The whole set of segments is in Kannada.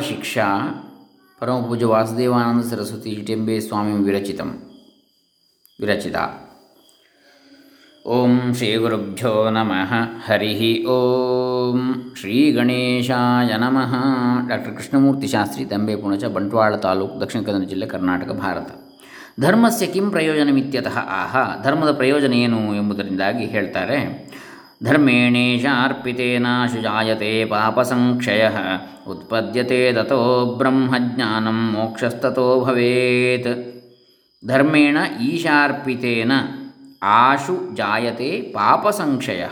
ಶಿಕ್ಷಾ ಪರಮಪೂಜ್ಯ ವಾಸುದೇವಾನಂದ ಸರಸ್ವತಿ ಟೆಂಬೆ ಸ್ವಾಮಿ ವಿರಚಿತಂ, ವಿರಚಿತ. ಓಂ ಶ್ರೀ ಗುರುಭ್ಯೋ ನಮಃ. ಹರಿ ಓಂ ಶ್ರೀ ಗಣೇಶಾಯ ನಮಃ. ಡಾಕ್ಟರ್ ಕೃಷ್ಣಮೂರ್ತಿ ಶಾಸ್ತ್ರಿ, ತಂಬೆ, ಪುಣಚ, ಬಂಟ್ವಾಳ ತಾಲೂಕು, ದಕ್ಷಿಣ ಕನ್ನಡ ಜಿಲ್ಲೆ ಕರ್ನಾಟಕ, ಭಾರತ. ಧರ್ಮಸ್ಯ ಕಿಂ ಪ್ರಯೋಜನಮಿತ್ಯತಃ. ಆಹ, ಧರ್ಮದ ಪ್ರಯೋಜನ ಏನು ಎಂಬುದರಿಂದಾಗಿ ಹೇಳ್ತಾರೆ. ಧರ್ಮೇಣೇಶಾರ್ಪಿತೇನಾಶು जायते ಪಾಪಸಂಕ್ಷಯ ಉತ್ಪದ್ಯತೆ ತಥೋ ಬ್ರಹ್ಮಜ್ಞಾನಂ मोक्षस्ततो ಭವೇತ್ ಧರ್ಮೇಣ ಈಶಾರ್ಪಿತೇನ ಆಶು ಜಾಯತೆ ಪಾಪಸಂಕ್ಷಯ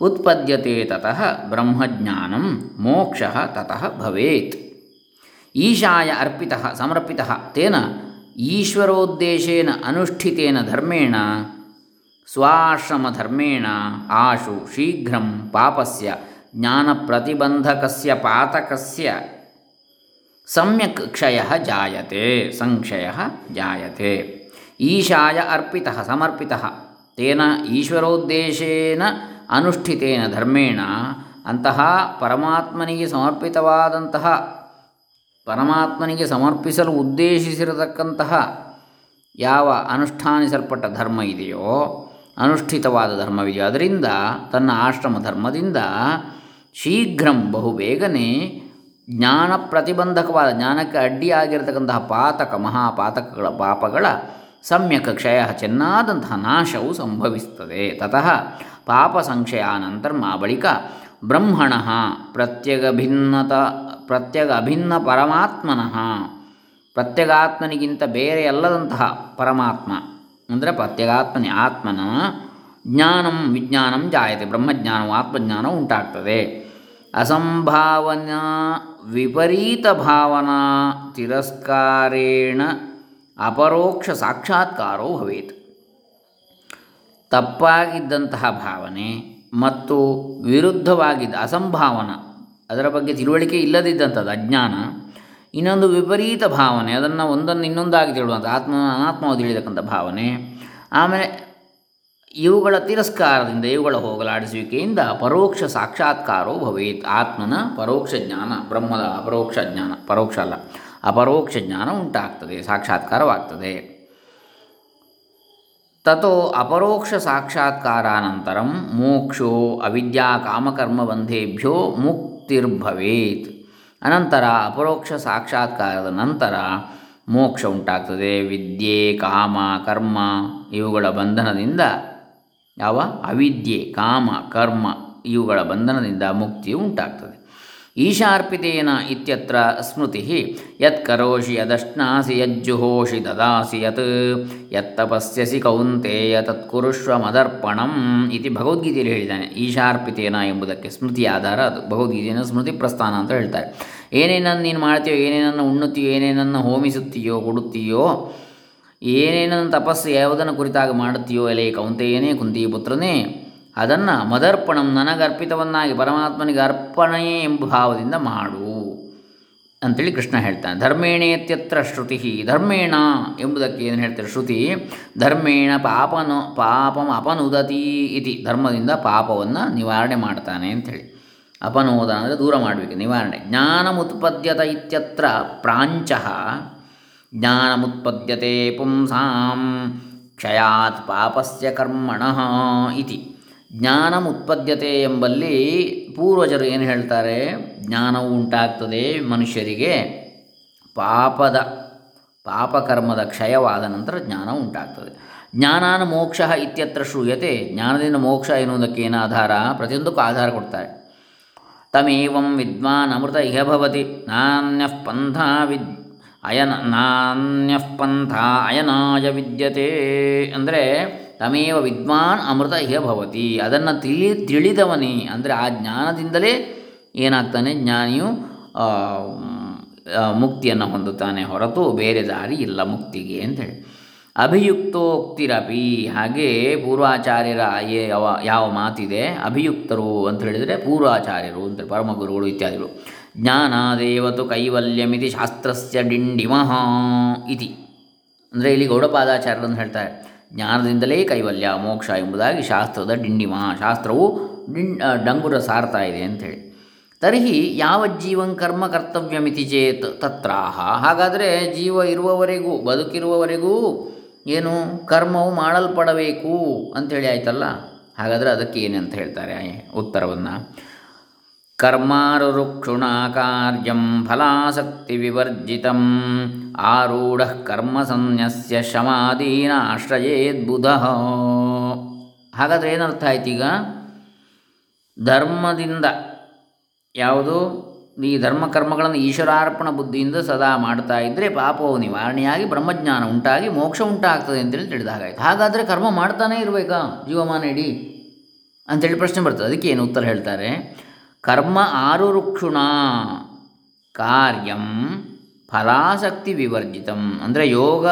ಉತ್ಪದ್ಯತೆ ತತಃ ಬ್ರಹ್ಮಜ್ಞಾನಂ ಮೋಕ್ಷ ತತಃ ಭವೇತ್ ಈಶಾಯ ಅರ್ಪಿತಃ ಸಮರ್ಪಿತಃ ತೇನ ಈಶ್ವರೋದ್ದೇಶೇನ ಅನುಷ್ಠಿತೇನ ಧರ್ಮೇಣ ಸ್ವಾಶ್ರಮಧರ್ಮೇಣ ಆಶು ಶೀಘ್ರಂ ಪಾಪಸ್ಯ ಜ್ಞಾನಪ್ರತಿಬಂಧಕಸ್ಯ ಪಾತಕಸ್ಯ ಸಮ್ಯಕ್ ಕ್ಷಯ ಜಾಯತೆ ಸಂಕ್ಷಯ ಜಾಯತೆ ಈಶಾಯ ಅರ್ಪಿತ ಸಮರ್ಪಿತ ತೇನ ಈಶ್ವರೋದ್ದೇಶೇನ ಅನುಷ್ಠಿತೇನ ಧರ್ಮೇಣ ಅಂತಹ ಪರಮಾತ್ಮನಿಗೆ ಸಮರ್ಪಿತವಾದಂತಹ ಪರಮಾತ್ಮನಿಗೆ ಸಮರ್ಪಿಸಲು ಉದ್ದೇಶಿಸಿರತಕ್ಕಂತಹ ಯಾವ ಅನುಷ್ಠಾನಿಸಲ್ಪಟ್ಟ ಧರ್ಮ ಇದೆಯೋ ಅನುಷ್ಠಿತವಾದ ಧರ್ಮವಿದೆಯೋ ಅದರಿಂದ ತನ್ನ ಆಶ್ರಮ ಧರ್ಮದಿಂದ ಶೀಘ್ರಂ ಬಹುಬೇಗನೆ ಜ್ಞಾನ ಪ್ರತಿಬಂಧಕವಾದ ಜ್ಞಾನಕ್ಕೆ ಅಡ್ಡಿಯಾಗಿರತಕ್ಕಂತಹ ಪಾತಕ, ಮಹಾಪಾತಕಗಳ ಪಾಪಗಳ ಸಮ್ಯಕ ಕ್ಷಯ ಚೆನ್ನಾದಂತಹ ನಾಶವು ಸಂಭವಿಸುತ್ತದೆ ತತಃ ಪಾಪ ಸಂಶಯಾನಂತರ ಆ ಬಳಿಕ ಬ್ರಹ್ಮಣ ಪ್ರತ್ಯಗ ಭಿನ್ನತ ಪ್ರತ್ಯಗ ಅಭಿನ್ನ ಪರಮಾತ್ಮನಃ ಪ್ರತ್ಯಗಾತ್ಮನಿಗಿಂತ ಬೇರೆ ಅಲ್ಲದಂತಹ ಪರಮಾತ್ಮ ಅಂದರೆ ಪ್ರತ್ಯಗಾತ್ಮನೆ, ಆತ್ಮನ ಜ್ಞಾನಂ ವಿಜ್ಞಾನಂ ಜಾಯತೆ, ಬ್ರಹ್ಮಜ್ಞಾನವು ಆತ್ಮಜ್ಞಾನ ಉಂಟಾಗ್ತದೆ. ಅಸಂಭಾವನಾ ವಿಪರೀತ ಭಾವನಾ ತಿರಸ್ಕಾರೇಣ ಅಪರೋಕ್ಷ ಸಾಕ್ಷಾತ್ಕಾರೋ ಭವೇತ್. ತಪ್ಪಾಗಿದ್ದಂತಹ ಭಾವನೆ ಮತ್ತು ವಿರುದ್ಧವಾಗಿದ್ದ ಅಸಂಭಾವನ, ಅದರ ಬಗ್ಗೆ ತಿಳುವಳಿಕೆ ಇಲ್ಲದಿದ್ದಂಥದ್ದು ಅಜ್ಞಾನ ಇನ್ನೊಂದು ವಿಪರೀತ ಭಾವನೆ, ಅದನ್ನು ಒಂದನ್ನು ಇನ್ನೊಂದಾಗಿ ತಿಳುವಂಥ ಆತ್ಮ, ಅನಾತ್ಮವಾಗಿ ತಿಳಿದಕ್ಕಂಥ ಭಾವನೆ. ಆಮೇಲೆ ಇವುಗಳ ತಿರಸ್ಕಾರದಿಂದ, ಇವುಗಳ ಹೋಗಲಾಡಿಸುವಿಕೆಯಿಂದ ಪರೋಕ್ಷ ಸಾಕ್ಷಾತ್ಕಾರೋ ಭವೇತ್. ಆತ್ಮನ ಪರೋಕ್ಷ ಜ್ಞಾನ, ಬ್ರಹ್ಮದ ಅಪರೋಕ್ಷ ಜ್ಞಾನ, ಪರೋಕ್ಷ ಅಲ್ಲ, ಅಪರೋಕ್ಷ ಜ್ಞಾನ ಉಂಟಾಗ್ತದೆ, ಸಾಕ್ಷಾತ್ಕಾರವಾಗ್ತದೆ. ತಥೋ ಅಪರೋಕ್ಷ ಸಾಕ್ಷಾತ್ಕಾರಾನಂತರಂ ಮೋಕ್ಷೋ ಅವಿದ್ಯಾ ಕಾಮಕರ್ಮಬಂಧೇಭ್ಯೋ ಮುಕ್ತಿರ್ಭವೇತ್. ಅನಂತರ ಅಪರೋಕ್ಷ ಸಾಕ್ಷಾತ್ಕಾರದ ನಂತರ ಮೋಕ್ಷ ಉಂಟಾಗ್ತದೆ. ವಿದ್ಯೆ, ಕಾಮ, ಕರ್ಮ ಇವುಗಳ ಬಂಧನದಿಂದ ಯಾವ? ಅವಿದ್ಯೆ, ಕಾಮ, ಕರ್ಮ ಇವುಗಳ ಬಂಧನದಿಂದ ಮುಕ್ತಿಯು ಉಂಟಾಗ್ತದೆ. ಈಶಾರ್ಪಿತೇನ ಇತ್ಯತ್ರ ಸ್ಮೃತಿ. ಯತ್ಕರೋಷಿ ಯದಶ್ನಾಸಿ ಯಜ್ಜುಹೋಷಿ ದದಾಸಿ ಯತ್. ಯತ್ತಪಸ್ಯಸಿ ಕೌಂತೆಯ ತತ್ಕುರುಷ್ವ ಮದರ್ಪಣಂ ಇತಿ ಭಗವದ್ಗೀತೆಯಲ್ಲಿ ಹೇಳಿದ್ದಾನೆ. ಈಶಾರ್ಪಿತೇನ ಎಂಬುದಕ್ಕೆ ಸ್ಮೃತಿ ಆಧಾರ ಅದು. ಭಗವದ್ಗೀತೆಯನ್ನು ಸ್ಮೃತಿ ಪ್ರಸ್ಥಾನ ಅಂತ ಹೇಳ್ತಾರೆ. ಏನೇನನ್ನು ನೀನು ಮಾಡ್ತೀಯೋ ಏನೇನನ್ನು ಉಣ್ಣುತ್ತೀಯೋ ಏನೇನನ್ನು ಹೋಮಿಸುತ್ತೀಯೋ, ಕೊಡುತ್ತೀಯೋ ಏನೇನನ್ನು ತಪಸ್ಸು ಯಾವುದನ್ನು ಕುರಿತಾಗಿ ಮಾಡುತ್ತೀಯೋ ಎಲೆ ಕೌಂತೆಯೇನೇ ಕುಂತಿ ಪುತ್ರನೇ ಅದನ್ನು ಮದರ್ಪಣಂ ನನಗರ್ಪಿತವನ್ನಾಗಿ ಪರಮಾತ್ಮನಿಗೆ ಅರ್ಪಣೆಯೇ ಎಂಬ ಭಾವದಿಂದ ಮಾಡು ಅಂತೇಳಿ ಕೃಷ್ಣ ಹೇಳ್ತಾನೆ. ಧರ್ಮೇಣೇತ್ಯತ್ರ ಶ್ರುತಿ. ಧರ್ಮೇಣ ಎಂಬುದಕ್ಕೆ ಏನು ಹೇಳ್ತಾರೆ ಶ್ರುತಿ? ಧರ್ಮೇಣ ಪಾಪನು, ಪಾಪಂ ಅಪನುದತಿ ಇತಿ. ಧರ್ಮದಿಂದ ಪಾಪವನ್ನು ನಿವಾರಣೆ ಮಾಡ್ತಾನೆ ಅಂಥೇಳಿ ಅಪನೋದ ಅಂದರೆ ದೂರ ಮಾಡಬೇಕು, ನಿವಾರಣೆ. ಜ್ಞಾನಮುತ್ಪದ್ಯತ ಇತ್ಯತ್ರ ಪ್ರಾಂಚಃ. ಜ್ಞಾನಮುತ್ಪದ್ಯತೆ ಪುಂಸಾಂ ಕ್ಷಯಾತ್ ಪಾಪಸ್ಯ ಕರ್ಮಣಃ ಇತಿ. ಜ್ಞಾನಮುತ್ಪದ್ಯತೆ ಎಂಬಲ್ಲಿ ಪೂರ್ವಜರು ಏನು ಹೇಳ್ತಾರೆ? ಜ್ಞಾನವು ಉಂಟಾಗ್ತದೆ ಮನುಷ್ಯರಿಗೆ. ಪಾಪದ, ಪಾಪಕರ್ಮದ ಕ್ಷಯವಾದ ನಂತರ ಜ್ಞಾನ ಉಂಟಾಗ್ತದೆ. ಜ್ಞಾನಾನ ಮೋಕ್ಷ ಇತ್ಯತ್ರ ಶ್ರೂಯತೆ. ಜ್ಞಾನದಿಂದ ಮೋಕ್ಷ ಎನ್ನುವುದಕ್ಕೆ ಏನು ಆಧಾರ? ಪ್ರತಿಯೊಂದಕ್ಕೂ ಆಧಾರ ಕೊಡ್ತಾರೆ. ತಮೇವಂ ವಿದ್ವಾನ್ ಅಮೃತ ಇಹ ಭವತಿ. ಪಂಥ ವಿದ್, ಅಯನ, ನಾನ್ಯಃ ಪಂಥ ಅಯನಾಯ ವಿದ್ಯತೆ. ಅಂದರೆ ತಮೇವ ವಿದ್ವಾನ್ ಅಮೃತ ಭವತಿ. ಅದನ್ನು ತಿಳಿ ತಿಳಿದವನೇ. ಅಂದರೆ ಆ ಜ್ಞಾನದಿಂದಲೇ ಏನಾಗ್ತಾನೆ? ಜ್ಞಾನಿಯು ಮುಕ್ತಿಯನ್ನು ಹೊಂದುತ್ತಾನೆ ಹೊರತು ಬೇರೆ ದಾರಿ ಇಲ್ಲ ಮುಕ್ತಿಗೆ ಅಂತೇಳಿ ಅಭಿಯುಕ್ತೋಕ್ತಿರಪಿ. ಹಾಗೆ ಪೂರ್ವಾಚಾರ್ಯರ ಯಾವ ಯಾವ ಮಾತಿದೆ? ಅಭಿಯುಕ್ತರು ಅಂತ ಹೇಳಿದರೆ ಪೂರ್ವಾಚಾರ್ಯರು ಅಂತ ಪರಮಗುರುಗಳು ಇತ್ಯಾದಿಗಳು. ಜ್ಞಾನಾದೇವತು ಕೈವಲ್ಯಮಿತಿ ಶಾಸ್ತ್ರಸ್ಯ ಡಿಂಡಿಮಃ ಇತಿ. ಅಂದರೆ ಇಲ್ಲಿ ಗೌಡಪಾದಾಚಾರ್ಯರನ್ನು ಹೇಳ್ತಾರೆ. ಜ್ಞಾನದಿಂದಲೇ ಕೈವಲ್ಯ, ಮೋಕ್ಷ ಎಂಬುದಾಗಿ ಶಾಸ್ತ್ರದ ಡಿಂಡಿಮ ಶಾಸ್ತ್ರವು ಡಿಂ ಡಂಗುರ ಸಾರ್ತಾ ಇದೆ ಅಂಥೇಳಿ ತರ್ಹಿ ಜೀವಂ ಕರ್ಮ ಕರ್ತವ್ಯಮಿತಿ ಚೇತ್ ತತ್ರಾಹ. ಹಾಗಾದರೆ ಜೀವ ಇರುವವರೆಗೂ, ಬದುಕಿರುವವರೆಗೂ ಏನು ಕರ್ಮವು ಮಾಡಲ್ಪಡಬೇಕು ಅಂಥೇಳಿ ಆಯ್ತಲ್ಲ? ಹಾಗಾದರೆ ಅದಕ್ಕೆ ಏನಂತ ಹೇಳ್ತಾರೆ? ಉತ್ತರವನ್ನು. ಆರೂಢ ಕರ್ಮ ಸಂನ್ಯಸ್ಯ ಶಮಾದೀನ ಆಶ್ರಯೇದ್ಬುಧ ಹಾಗಾದರೆ ಏನರ್ಥ ಆಯ್ತು ಈಗ ಧರ್ಮದಿಂದ ಯಾವುದು? ಈ ಧರ್ಮಕರ್ಮಗಳನ್ನು ಈಶ್ವರಾರ್ಪಣ ಬುದ್ಧಿಯಿಂದ ಸದಾ ಮಾಡ್ತಾ ಇದ್ದರೆ ಪಾಪವು ನಿವಾರಣೆಯಾಗಿ ಬ್ರಹ್ಮಜ್ಞಾನ ಉಂಟಾಗಿ ಮೋಕ್ಷ ಉಂಟಾಗ್ತದೆ ಅಂತೇಳಿ ತಿಳಿದಾಗಾಯ್ತು ಹಾಗಾದರೆ ಕರ್ಮ ಮಾಡ್ತಾನೇ ಇರಬೇಕಾ? ಜೀವಮಾನ ಇಡೀ? ಅಂತೇಳಿ ಪ್ರಶ್ನೆ ಬರ್ತದೆ. ಅದಕ್ಕೆ ಏನು ಉತ್ತರ ಹೇಳ್ತಾರೆ? ಕರ್ಮ ಆರುರುಕ್ಷುಣ ಕಾರ್ಯಂ ಫಲಾಸಕ್ತಿ ವಿವರ್ಜಿತಂ. ಅಂದರೆ ಯೋಗ,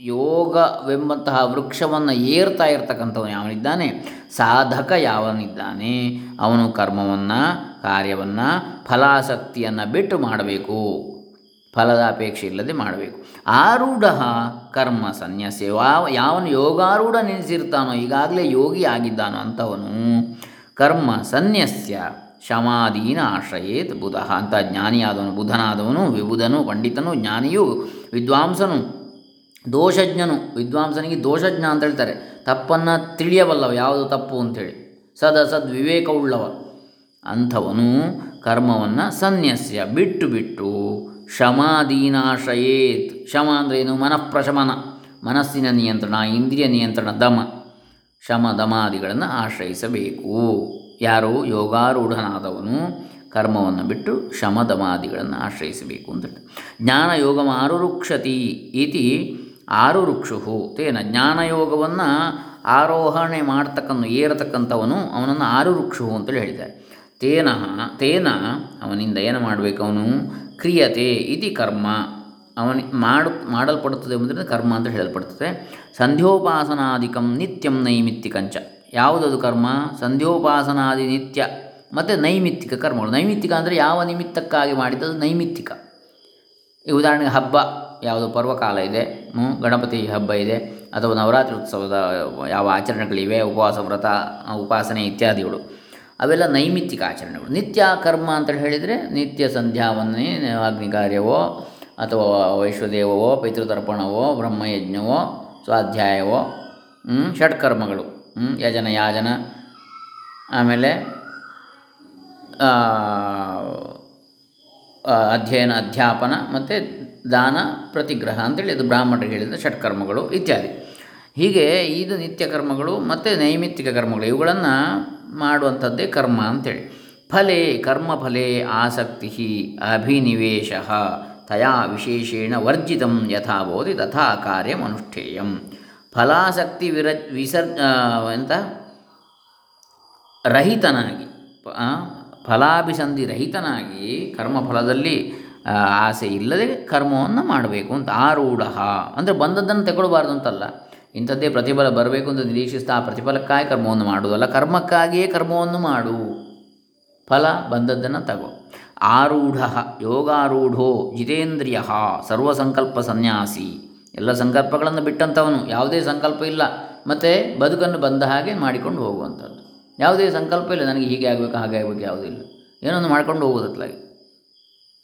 ಯೋಗವೆಂಬಂತಹ ವೃಕ್ಷವನ್ನು ಏರ್ತಾ ಇರ್ತಕ್ಕಂಥವನು ಯಾವನಿದ್ದಾನೆ? ಸಾಧಕ ಯಾವನಿದ್ದಾನೆ? ಅವನು ಕರ್ಮವನ್ನು, ಕಾರ್ಯವನ್ನು, ಫಲಾಸಕ್ತಿಯನ್ನು ಬಿಟ್ಟು ಮಾಡಬೇಕು. ಫಲದ ಅಪೇಕ್ಷೆ ಇಲ್ಲದೆ ಮಾಡಬೇಕು. ಆರೂಢ ಕರ್ಮ ಸನ್ಯಾಸ, ಯಾವ, ಯಾವನು ಯೋಗಾರೂಢ ನೆನೆಸಿರ್ತಾನೋ, ಈಗಾಗಲೇ ಯೋಗಿ ಆಗಿದ್ದಾನೋ ಅಂಥವನು ಕರ್ಮ ಸನ್ಯಸ್ಯ ಶಮಾಧೀನ ಆಶ್ರಯೇತ್ ಬುಧ ಅಂತ ಜ್ಞಾನಿಯಾದವನು, ಬುಧನಾದವನು, ವಿಬುಧನು, ಪಂಡಿತನು, ಜ್ಞಾನಿಯು, ವಿದ್ವಾಂಸನು, ದೋಷಜ್ಞನು. ವಿದ್ವಾಂಸನಿಗೆ ದೋಷಜ್ಞ ಅಂತ ಹೇಳ್ತಾರೆ. ತಪ್ಪನ್ನು ತಿಳಿಯಬಲ್ಲವ ಯಾವುದು ತಪ್ಪು ಅಂಥೇಳಿ. ಸದ ಸದ್ ವಿವೇಕವುಳ್ಳವ ಅಂಥವನು ಕರ್ಮವನ್ನು ಸನ್ಯಸ್ಯ, ಬಿಟ್ಟು ಬಿಟ್ಟು ಶಮಾಧೀನಾಶ್ರಯೇತ್ ಶಮ ಅಂದ್ರೇನು ಮನಃಪ್ರಶಮನ. ಮನಸ್ಸಿನ ನಿಯಂತ್ರಣ, ಇಂದ್ರಿಯ ನಿಯಂತ್ರಣ, ದಮ. ಶಮ ದಮಾದಿಗಳನ್ನು ಆಶ್ರಯಿಸಬೇಕು. ಯಾರು ಯೋಗಾರೂಢನಾದವನು, ಕರ್ಮವನ್ನು ಬಿಟ್ಟು ಶಮದಮಾದಿಗಳನ್ನು ಆಶ್ರಯಿಸಬೇಕು ಅಂತ ಜ್ಞಾನ ಯೋಗ ಆರುರುಕ್ಷತಿ ಇತಿ ಆರುರುಕ್ಷು ತೇನ ಜ್ಞಾನಯೋಗವನ್ನು ಆರೋಹಣೆ ಮಾಡ್ತಕ್ಕಂಥ, ಏರತಕ್ಕಂಥವನು ಅವನನ್ನು ಆರುರುಕ್ಷು ಅಂತೇಳಿ ಹೇಳಿದ್ದಾರೆ. ತೇನ ತೇನ ಅವನಿಂದ ಏನು ಮಾಡಬೇಕು ಅವನು? ಕ್ರಿಯತೆ ಇತಿ ಕರ್ಮ. ಅವನಿ ಮಾಡು ಮಾಡಲ್ಪಡುತ್ತದೆ ಎಂಬುದರಿಂದ ಕರ್ಮ ಅಂತ ಹೇಳಲ್ಪಡ್ತದೆ ಸಂಧ್ಯೋಪಾಸನಾದಿಕಂ ನಿತ್ಯಂ ನೈಮಿತ್ತಿಕಂಚ. ಯಾವುದದು ಕರ್ಮ? ಸಂಧ್ಯೋಪಾಸನಾದಿ ನಿತ್ಯ ಮತ್ತು ನೈಮಿತ್ತಿಕ ಕರ್ಮಗಳು. ನೈಮಿತ್ತಿಕ ಅಂದರೆ ಯಾವ ನಿಮಿತ್ತಕ್ಕಾಗಿ ಮಾಡಿದ್ದದು ನೈಮಿತ್ತಿಕ. ಈ ಉದಾಹರಣೆಗೆ ಹಬ್ಬ, ಯಾವುದು ಪರ್ವಕಾಲ ಇದೆ ಗಣಪತಿ ಹಬ್ಬ ಇದೆ, ಅಥವಾ ನವರಾತ್ರಿ ಉತ್ಸವದ ಯಾವ ಆಚರಣೆಗಳಿವೆ, ಉಪವಾಸ ವ್ರತ, ಉಪಾಸನೆ ಇತ್ಯಾದಿಗಳು. ಅವೆಲ್ಲ ನೈಮಿತ್ತಿಕ ಆಚರಣೆಗಳು. ನಿತ್ಯ ಕರ್ಮ ಅಂತೇಳಿ ಹೇಳಿದರೆ ನಿತ್ಯ ಸಂಧ್ಯಾವನ್ನೇ ಅಗ್ನಿ ಕಾರ್ಯವೋ ಅಥವಾ ವೈಶ್ವದೇವವೋ, ಪಿತೃತರ್ಪಣವೋ, ಬ್ರಹ್ಮಯಜ್ಞವೋ, ಸ್ವಾಧ್ಯಾಯವೋ ಷಟ್ಕರ್ಮಗಳು ಯಜನ, ಯಾಜನ, ಆಮೇಲೆ ಅಧ್ಯಯನ, ಅಧ್ಯಾಪನ ಮತ್ತು ದಾನ, ಪ್ರತಿಗ್ರಹ ಅಂತೇಳಿ ಅದು ಬ್ರಾಹ್ಮಣರು ಹೇಳಿದ ಷಟ್ಕರ್ಮಗಳು ಇತ್ಯಾದಿ. ಹೀಗೆ ಇದು ನಿತ್ಯ ಕರ್ಮಗಳು ಮತ್ತು ನೈಮಿತ್ತಿಕ ಕರ್ಮಗಳು, ಇವುಗಳನ್ನು ಮಾಡುವಂಥದ್ದೇ ಕರ್ಮ ಅಂತೇಳಿ. ಫಲೇ, ಕರ್ಮಫಲೇ ಆಸಕ್ತಿ ಅಭಿನಿವೇಶ. ತಯಾ ವಿಶೇಷೇಣ ವರ್ಜಿತಂ ಯಥಾಬೋದಿ ತಥಾ ಕಾರ್ಯಮನುಷ್ಠೇಯಂ ಫಲಾಸಕ್ತಿ ವಿರ ವಿಸರ್ ಎಂತ? ರಹಿತನಾಗಿ ಫಲಾಭಿಸಂಧಿ ರಹಿತನಾಗಿ ಕರ್ಮಫಲದಲ್ಲಿ ಆಸೆ ಇಲ್ಲದೆ ಕರ್ಮವನ್ನು ಮಾಡಬೇಕು ಅಂತ ಆರೂಢ. ಅಂದರೆ ಬಂದದ್ದನ್ನು ತಗೊಳ್ಬಾರ್ದು ಅಂತಲ್ಲ. ಇಂಥದ್ದೇ ಪ್ರತಿಫಲ ಬರಬೇಕು ಅಂತ ನಿರೀಕ್ಷಿಸ್ತಾ ಆ ಪ್ರತಿಫಲಕ್ಕಾಗಿ ಕರ್ಮವನ್ನು ಮಾಡುವುದಲ್ಲ. ಕರ್ಮಕ್ಕಾಗಿಯೇ ಕರ್ಮವನ್ನು ಮಾಡು. ಫಲ ಬಂದದ್ದನ್ನು ತಗೋ. ಆರೂಢ, ಯೋಗಾರೂಢೋ ಜಿತೇಂದ್ರಿಯ ಸರ್ವಸಂಕಲ್ಪ ಸನ್ಯಾಸಿ ಎಲ್ಲ ಸಂಕಲ್ಪಗಳನ್ನು ಬಿಟ್ಟಂಥವನು, ಯಾವುದೇ ಸಂಕಲ್ಪ ಇಲ್ಲ. ಮತ್ತು ಬದುಕನ್ನು ಬಂದ ಹಾಗೆ ಮಾಡಿಕೊಂಡು ಹೋಗುವಂಥದ್ದು. ಯಾವುದೇ ಸಂಕಲ್ಪ ಇಲ್ಲ, ನನಗೆ ಹೀಗೆ ಆಗಬೇಕು, ಹಾಗೆ ಆಗಬೇಕು ಯಾವುದಿಲ್ಲ ಏನೊಂದು ಮಾಡ್ಕೊಂಡು ಹೋಗೋದತ್ಲಾಗಿ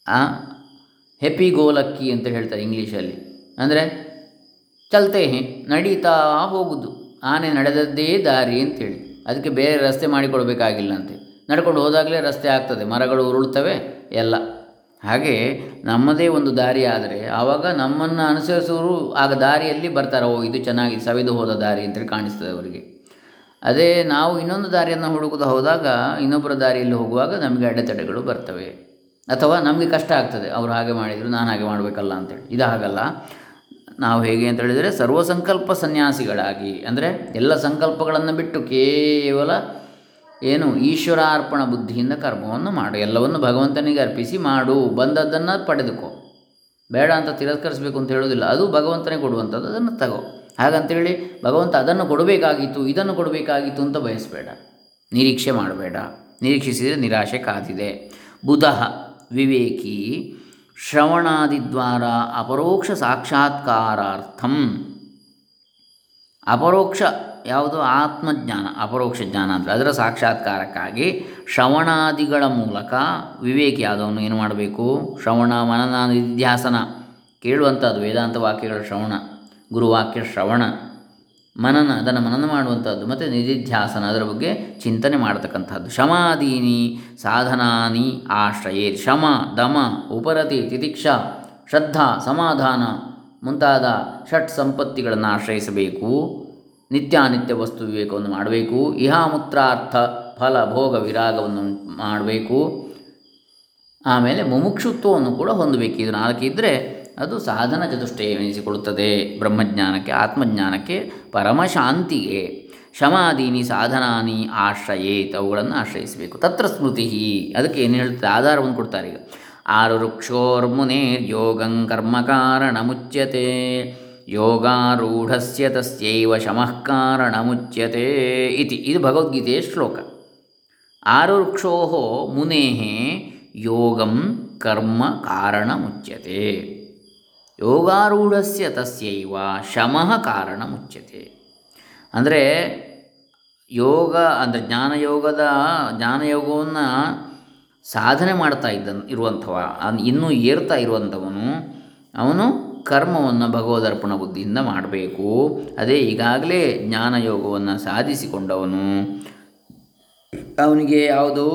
ಆ? ಹೆಪ್ಪಿ ಗೋಲಕ್ಕಿ ಅಂತ ಹೇಳ್ತಾರೆ ಇಂಗ್ಲೀಷಲ್ಲಿ. ಅಂದರೆ ಚಲ್ತೆ ನಡೀತಾ ಹೋಗುದು. ಆನೆ ನಡೆದದ್ದೇ ದಾರಿ ಅಂತೇಳಿ. ಅದಕ್ಕೆ ಬೇರೆ ರಸ್ತೆ ಮಾಡಿಕೊಡ್ಬೇಕಾಗಿಲ್ಲ ಅಂತೆ. ನಡ್ಕೊಂಡು ಹೋದಾಗಲೇ ರಸ್ತೆ ಆಗ್ತದೆ, ಮರಗಳು ಉರುಳ್ತವೆ, ಎಲ್ಲ. ಹಾಗೆ ನಮ್ಮದೇ ಒಂದು ದಾರಿ ಆದರೆ ಆವಾಗ ನಮ್ಮನ್ನು ಅನುಸರಿಸೋರು ಆಗ ದಾರಿಯಲ್ಲಿ ಬರ್ತಾರೆ, ಓ, ಇದು ಚೆನ್ನಾಗಿ ಸವಿದು ಹೋದ ದಾರಿ ಅಂತೇಳಿ ಕಾಣಿಸ್ತದೆ ಅವರಿಗೆ. ಅದೇ ನಾವು ಇನ್ನೊಂದು ದಾರಿಯನ್ನು ಹುಡುಕುತ್ತಾ ಹೋದಾಗ ಇನ್ನೊಬ್ಬರ ದಾರಿಯಲ್ಲಿ ಹೋಗುವಾಗ ನಮಗೆ ಅಡೆತಡೆಗಳು ಬರ್ತವೆ. ಅಥವಾ ನಮಗೆ ಕಷ್ಟ ಆಗ್ತದೆ, ಅವರು ಹಾಗೆ ಮಾಡಿದರು, ನಾನು ಹಾಗೆ ಮಾಡಬೇಕಲ್ಲ ಅಂತೇಳಿ. ಇದು ಹಾಗಲ್ಲ. ನಾವು ಹೇಗೆ ಅಂತ ಹೇಳಿದರೆ ಸರ್ವಸಂಕಲ್ಪ ಸನ್ಯಾಸಿಗಳಾಗಿ, ಅಂದರೆ ಎಲ್ಲ ಸಂಕಲ್ಪಗಳನ್ನು ಬಿಟ್ಟು ಕೇವಲ ಏನು ಈಶ್ವರಾರ್ಪಣ ಬುದ್ಧಿಯಿಂದ ಕರ್ಮವನ್ನು ಮಾಡು. ಎಲ್ಲವನ್ನು ಭಗವಂತನಿಗೆ ಅರ್ಪಿಸಿ ಮಾಡು. ಬಂದದ್ದನ್ನು ಪಡೆದುಕೋ. ಬೇಡ ಅಂತ ತಿರಸ್ಕರಿಸಬೇಕು ಅಂತ ಹೇಳೋದಿಲ್ಲ ಅದು ಭಗವಂತನೇ ಕೊಡುವಂಥದ್ದು. ಅದನ್ನು ತಗೋ. ಹಾಗಂತೇಳಿ ಭಗವಂತ ಅದನ್ನು ಕೊಡಬೇಕಾಗಿತ್ತು, ಇದನ್ನು ಕೊಡಬೇಕಾಗಿತ್ತು ಅಂತ ಬಯಸಬೇಡ. ನಿರೀಕ್ಷೆ ಮಾಡಬೇಡ. ನಿರೀಕ್ಷಿಸಿದರೆ ನಿರಾಶೆ ಕಾದಿದೆ. ಬುಧ ವಿವೇಕಿ ಶ್ರವಣಾದಿದ್ವಾರ ಅಪರೋಕ್ಷ ಸಾಕ್ಷಾತ್ಕಾರಾರ್ಥಂ. ಅಪರೋಕ್ಷ ಯಾವುದು ಆತ್ಮಜ್ಞಾನ, ಅಪರೋಕ್ಷ ಜ್ಞಾನ ಅಂದರೆ ಅದರ ಸಾಕ್ಷಾತ್ಕಾರಕ್ಕಾಗಿ ಶ್ರವಣಾದಿಗಳ ಮೂಲಕ ವಿವೇಕಿಯಾದವನು ಏನು ಮಾಡಬೇಕು? ಶ್ರವಣ ಮನನ ನಿಧ್ಯಾಸನ ಕೇಳುವಂಥದ್ದು ವೇದಾಂತ ವಾಕ್ಯಗಳ ಶ್ರವಣ, ಗುರುವಾಕ್ಯ ಶ್ರವಣ. ಮನನ, ಅದನ್ನು ಮನನ ಮಾಡುವಂಥದ್ದು ಮತ್ತು ನಿಧಿಧ್ಯಾಸನ ಅದರ ಬಗ್ಗೆ ಚಿಂತನೆ ಮಾಡತಕ್ಕಂಥದ್ದು. ಶಮಾದೀನಿ ಸಾಧನಾನಿ ಆಶ್ರಯೇ ಶಮ, ದಮ, ಉಪರತಿ, ತಿತಿಕ್ಷಾ, ಶ್ರದ್ಧಾ, ಸಮಾಧಾನ ಮುಂತಾದ ಷಟ್ ಸಂಪತ್ತಿಗಳನ್ನು ಆಶ್ರಯಿಸಬೇಕು. ನಿತ್ಯಾನಿತ್ಯ ವಸ್ತು ವಿವೇಕವನ್ನು ಮಾಡಬೇಕು. ಇಹಾಮೂತ್ರಾರ್ಥ ಫಲ ಭೋಗ ವಿರಾಗವನ್ನು ಮಾಡಬೇಕು. ಆಮೇಲೆ ಮುಮುಕ್ಷುತ್ವವನ್ನು ಕೂಡ ಹೊಂದಬೇಕು. ಇದು ನಾಲ್ಕಿದ್ದರೆ ಅದು ಸಾಧನ ಚತುಷ್ಟಯವೆನಿಸಿಕೊಳ್ಳುತ್ತದೆ ಬ್ರಹ್ಮಜ್ಞಾನಕ್ಕೆ, ಆತ್ಮಜ್ಞಾನಕ್ಕೆ, ಪರಮಶಾಂತಿಗೆ. ಶಮಾದೀನಿ ಸಾಧನಾನಿ ಆಶ್ರಯೇತ್ ಅವುಗಳನ್ನು ಆಶ್ರಯಿಸಬೇಕು. ತತ್ರ ಸ್ಮೃತಿ. ಅದಕ್ಕೆ ಏನು ಹೇಳ್ತಾರೆ ಆಧಾರವನ್ನು ಕೊಡ್ತಾರೆ ಈಗ. ಆರು ಕಾರಣ ಕರ್ಮಕಾರಣಮುಚ್ಯತೆ ಯೋಗಾರೂಢಸ್ಯ ತಸ್ಯೈವ ಶಮಃ ಕಾರಣಮುಚ್ಯತೆ ಇತಿ. ಇದು ಭಗವದ್ಗೀತೆಯ ಶ್ಲೋಕ. ಆರು ವೃಕ್ಷೋ ಮುನೇ ಯೋಗಂ ಕರ್ಮ ಕಾರಣಮುಚ್ಯತೆ. ಯೋಗಾರೂಢಸ್ಯ ತಸ್ಯೈವ ಶಮಃ ಕಾರಣಮುಚ್ಯತೆ. ಅಂದರೆ ಯೋಗ, ಅಂದರೆ ಜ್ಞಾನಯೋಗದ, ಜ್ಞಾನಯೋಗವನ್ನು ಸಾಧನೆ ಮಾಡ್ತಾ ಇದ್ದ ಇರುವಂಥವ, ಅನ್- ಇನ್ನೂ ಏರ್ತಾ ಇರುವಂಥವನು, ಅವನು ಕರ್ಮವನ್ನು ಭಗವದರ್ಪಣ ಬುದ್ಧಿಯಿಂದ ಮಾಡಬೇಕು. ಅದೇ ಈಗಾಗಲೇ ಜ್ಞಾನಯೋಗವನ್ನು ಸಾಧಿಸಿಕೊಂಡವನು. ಅವನಿಗೆ ಯಾವುದು?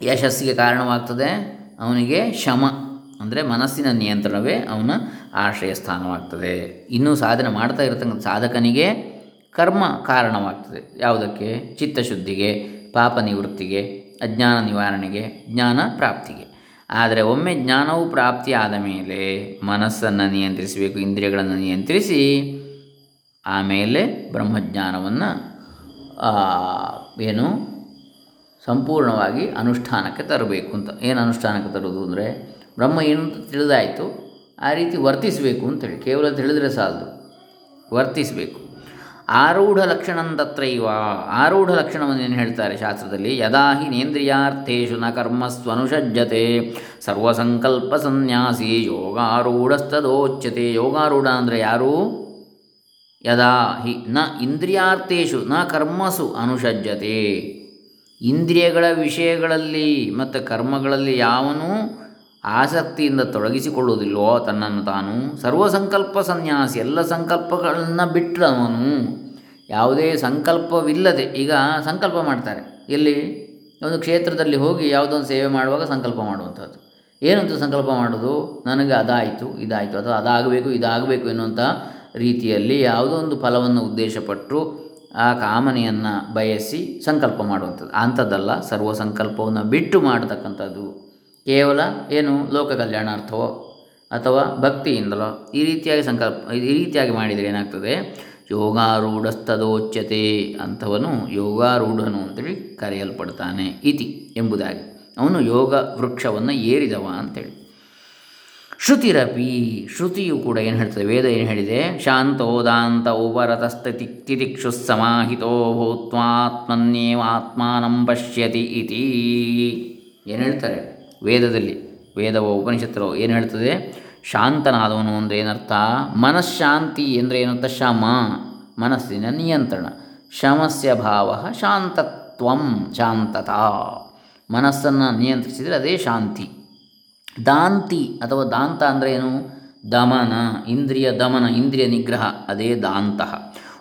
ಯಶಸ್ಸಿಗೆ ಕಾರಣವಾಗ್ತದೆ. ಅವನಿಗೆ ಶಮ, ಅಂದರೆ ಮನಸ್ಸಿನ ನಿಯಂತ್ರಣವೇ ಅವನ ಆಶ್ರಯ ಸ್ಥಾನವಾಗ್ತದೆ. ಇನ್ನೂ ಸಾಧನೆ ಮಾಡ್ತಾ ಇರತಕ್ಕಂಥ ಸಾಧಕನಿಗೆ ಕರ್ಮ ಕಾರಣವಾಗ್ತದೆ. ಯಾವುದಕ್ಕೆ? ಚಿತ್ತಶುದ್ಧಿಗೆ, ಪಾಪ ನಿವೃತ್ತಿಗೆ, ಅಜ್ಞಾನ ನಿವಾರಣೆಗೆ, ಜ್ಞಾನ ಪ್ರಾಪ್ತಿಗೆ. ಆದರೆ ಒಮ್ಮೆ ಜ್ಞಾನವು ಪ್ರಾಪ್ತಿ ಆದ ಮೇಲೆ ಮನಸ್ಸನ್ನು ನಿಯಂತ್ರಿಸಬೇಕು, ಇಂದ್ರಿಯಗಳನ್ನು ನಿಯಂತ್ರಿಸಿ ಆಮೇಲೆ ಬ್ರಹ್ಮಜ್ಞಾನವನ್ನು ಏನು ಸಂಪೂರ್ಣವಾಗಿ ಅನುಷ್ಠಾನಕ್ಕೆ ತರಬೇಕು ಅಂತ. ಏನು ಅನುಷ್ಠಾನಕ್ಕೆ ತರೋದು ಅಂದರೆ, ಬ್ರಹ್ಮ ಏನು ತಿಳಿದಾಯಿತು, ಆ ರೀತಿ ವರ್ತಿಸಬೇಕು ಅಂತೇಳಿ ಕೇವಲ ತಿಳಿದರೆ ಸಾಲದು. ವರ್ತಿಸಬೇಕು. ಆರೂಢ ಲಕ್ಷಣಂತತ್ರೈವ ಆರೂಢ ಲಕ್ಷಣವನ್ನು ಏನು ಹೇಳ್ತಾರೆ ಶಾಸ್ತ್ರದಲ್ಲಿ? ಯದಾ ಹಿ ನೇಂದ್ರಿಯಾರ್ಥೇಶು ನ ಕರ್ಮಸ್ವನುಷಜ್ಜತೆ. ಸರ್ವಸಂಕಲ್ಪ ಸನ್ಯಾಸಿ ಯೋಗಾರೂಢಸ್ತದೋಚ್ಯತೆ ಯೋಗಾರೂಢ ಅಂದರೆ ಯಾರು? ಯದಾ ಹಿ ನ ಇಂದ್ರಿಯಾರ್ಥೇಶು ನ ಕರ್ಮಸು ಅನುಷಜ್ಜತೆ. ಇಂದ್ರಿಯಗಳ ವಿಷಯಗಳಲ್ಲಿ ಮತ್ತು ಕರ್ಮಗಳಲ್ಲಿ ಯಾವನೂ ಆಸಕ್ತಿಯಿಂದ ತೊಡಗಿಸಿಕೊಳ್ಳುವುದಿಲ್ಲವೋ ತನ್ನನ್ನು ತಾನು? ಸರ್ವಸಂಕಲ್ಪ ಸನ್ಯಾಸಿ, ಎಲ್ಲ ಸಂಕಲ್ಪಗಳನ್ನು ಬಿಟ್ಟವನು ಯಾವುದೇ ಸಂಕಲ್ಪವಿಲ್ಲದೆ ಈಗ ಸಂಕಲ್ಪ ಮಾಡ್ತಾರೆ. ಎಲ್ಲಿ? ಒಂದು ಕ್ಷೇತ್ರದಲ್ಲಿ ಹೋಗಿ ಯಾವುದೊಂದು ಸೇವೆ ಮಾಡುವಾಗ ಸಂಕಲ್ಪ ಮಾಡುವಂಥದ್ದು. ಏನಂತ ಸಂಕಲ್ಪ ಮಾಡೋದು? ನನಗೆ ಅದಾಯಿತು, ಇದಾಯಿತು, ಅಥವಾ ಅದಾಗಬೇಕು, ಇದಾಗಬೇಕು ಎನ್ನುವಂಥ ರೀತಿಯಲ್ಲಿ ಯಾವುದೋ ಒಂದು ಫಲವನ್ನು ಉದ್ದೇಶಪಟ್ಟು ಆ ಕಾಮನೆಯನ್ನು ಬಯಸಿ ಸಂಕಲ್ಪ ಮಾಡುವಂಥದ್ದು. ಅಂಥದ್ದಲ್ಲ ಸರ್ವ ಸಂಕಲ್ಪವನ್ನು ಬಿಟ್ಟು ಮಾಡತಕ್ಕಂಥದ್ದು. ಕೇವಲ ಏನು ಲೋಕ ಕಲ್ಯಾಣಾರ್ಥವೋ ಅಥವಾ ಭಕ್ತಿಯಿಂದಲೋ ಈ ರೀತಿಯಾಗಿ ಸಂಕಲ್ಪ, ಈ ರೀತಿಯಾಗಿ ಮಾಡಿದರೆ ಏನಾಗ್ತದೆ? ಯೋಗಾರೂಢಸ್ತದೋಚ್ಯತೆ ಅಂಥವನು ಯೋಗಾರೂಢನು ಅಂತೇಳಿ ಕರೆಯಲ್ಪಡ್ತಾನೆ ಇತಿ ಎಂಬುದಾಗಿ. ಅವನು ಯೋಗ ವೃಕ್ಷವನ್ನು ಏರಿದವ ಅಂತೇಳಿ. ಶ್ರುತಿರಪಿ, ಶ್ರುತಿಯು ಕೂಡ ಏನು ಹೇಳ್ತದೆ? ವೇದ ಏನು ಹೇಳಿದೆ? ಶಾಂತೋದಾಂತ ಉಪರತಸ್ಥಿತಿ ಸಮಾಹಿತೋ ಭೂತ್ವಾತ್ಮನ್ಯೇವ ಆತ್ಮಾನಂ ಪಶ್ಯತಿ ಇತಿ. ಏನು ಹೇಳ್ತಾರೆ? ವೇದದಲ್ಲಿ, ವೇದವೋ ಉಪನಿಷತ್ತರೋ ಏನು ಹೇಳ್ತದೆ? ಶಾಂತನಾದವನು ಅಂದರೆ ಏನರ್ಥ? ಮನಃಶಾಂತಿ ಅಂದರೆ ಏನರ್ಥ? ಶಮ, ಮನಸ್ಸಿನ ನಿಯಂತ್ರಣ. ಶಮಸ್ಯ ಭಾವ ಶಾಂತತ್ವಂ, ಶಾಂತತಾ. ಮನಸ್ಸನ್ನು ನಿಯಂತ್ರಿಸಿದರೆ ಅದೇ ಶಾಂತಿ. ದಾಂತಿ ಅಥವಾ ದಾಂತ ಅಂದರೆ ಏನು? ದಮನ, ಇಂದ್ರಿಯ ದಮನ, ಇಂದ್ರಿಯ ನಿಗ್ರಹ, ಅದೇ ದಾಂತಃ.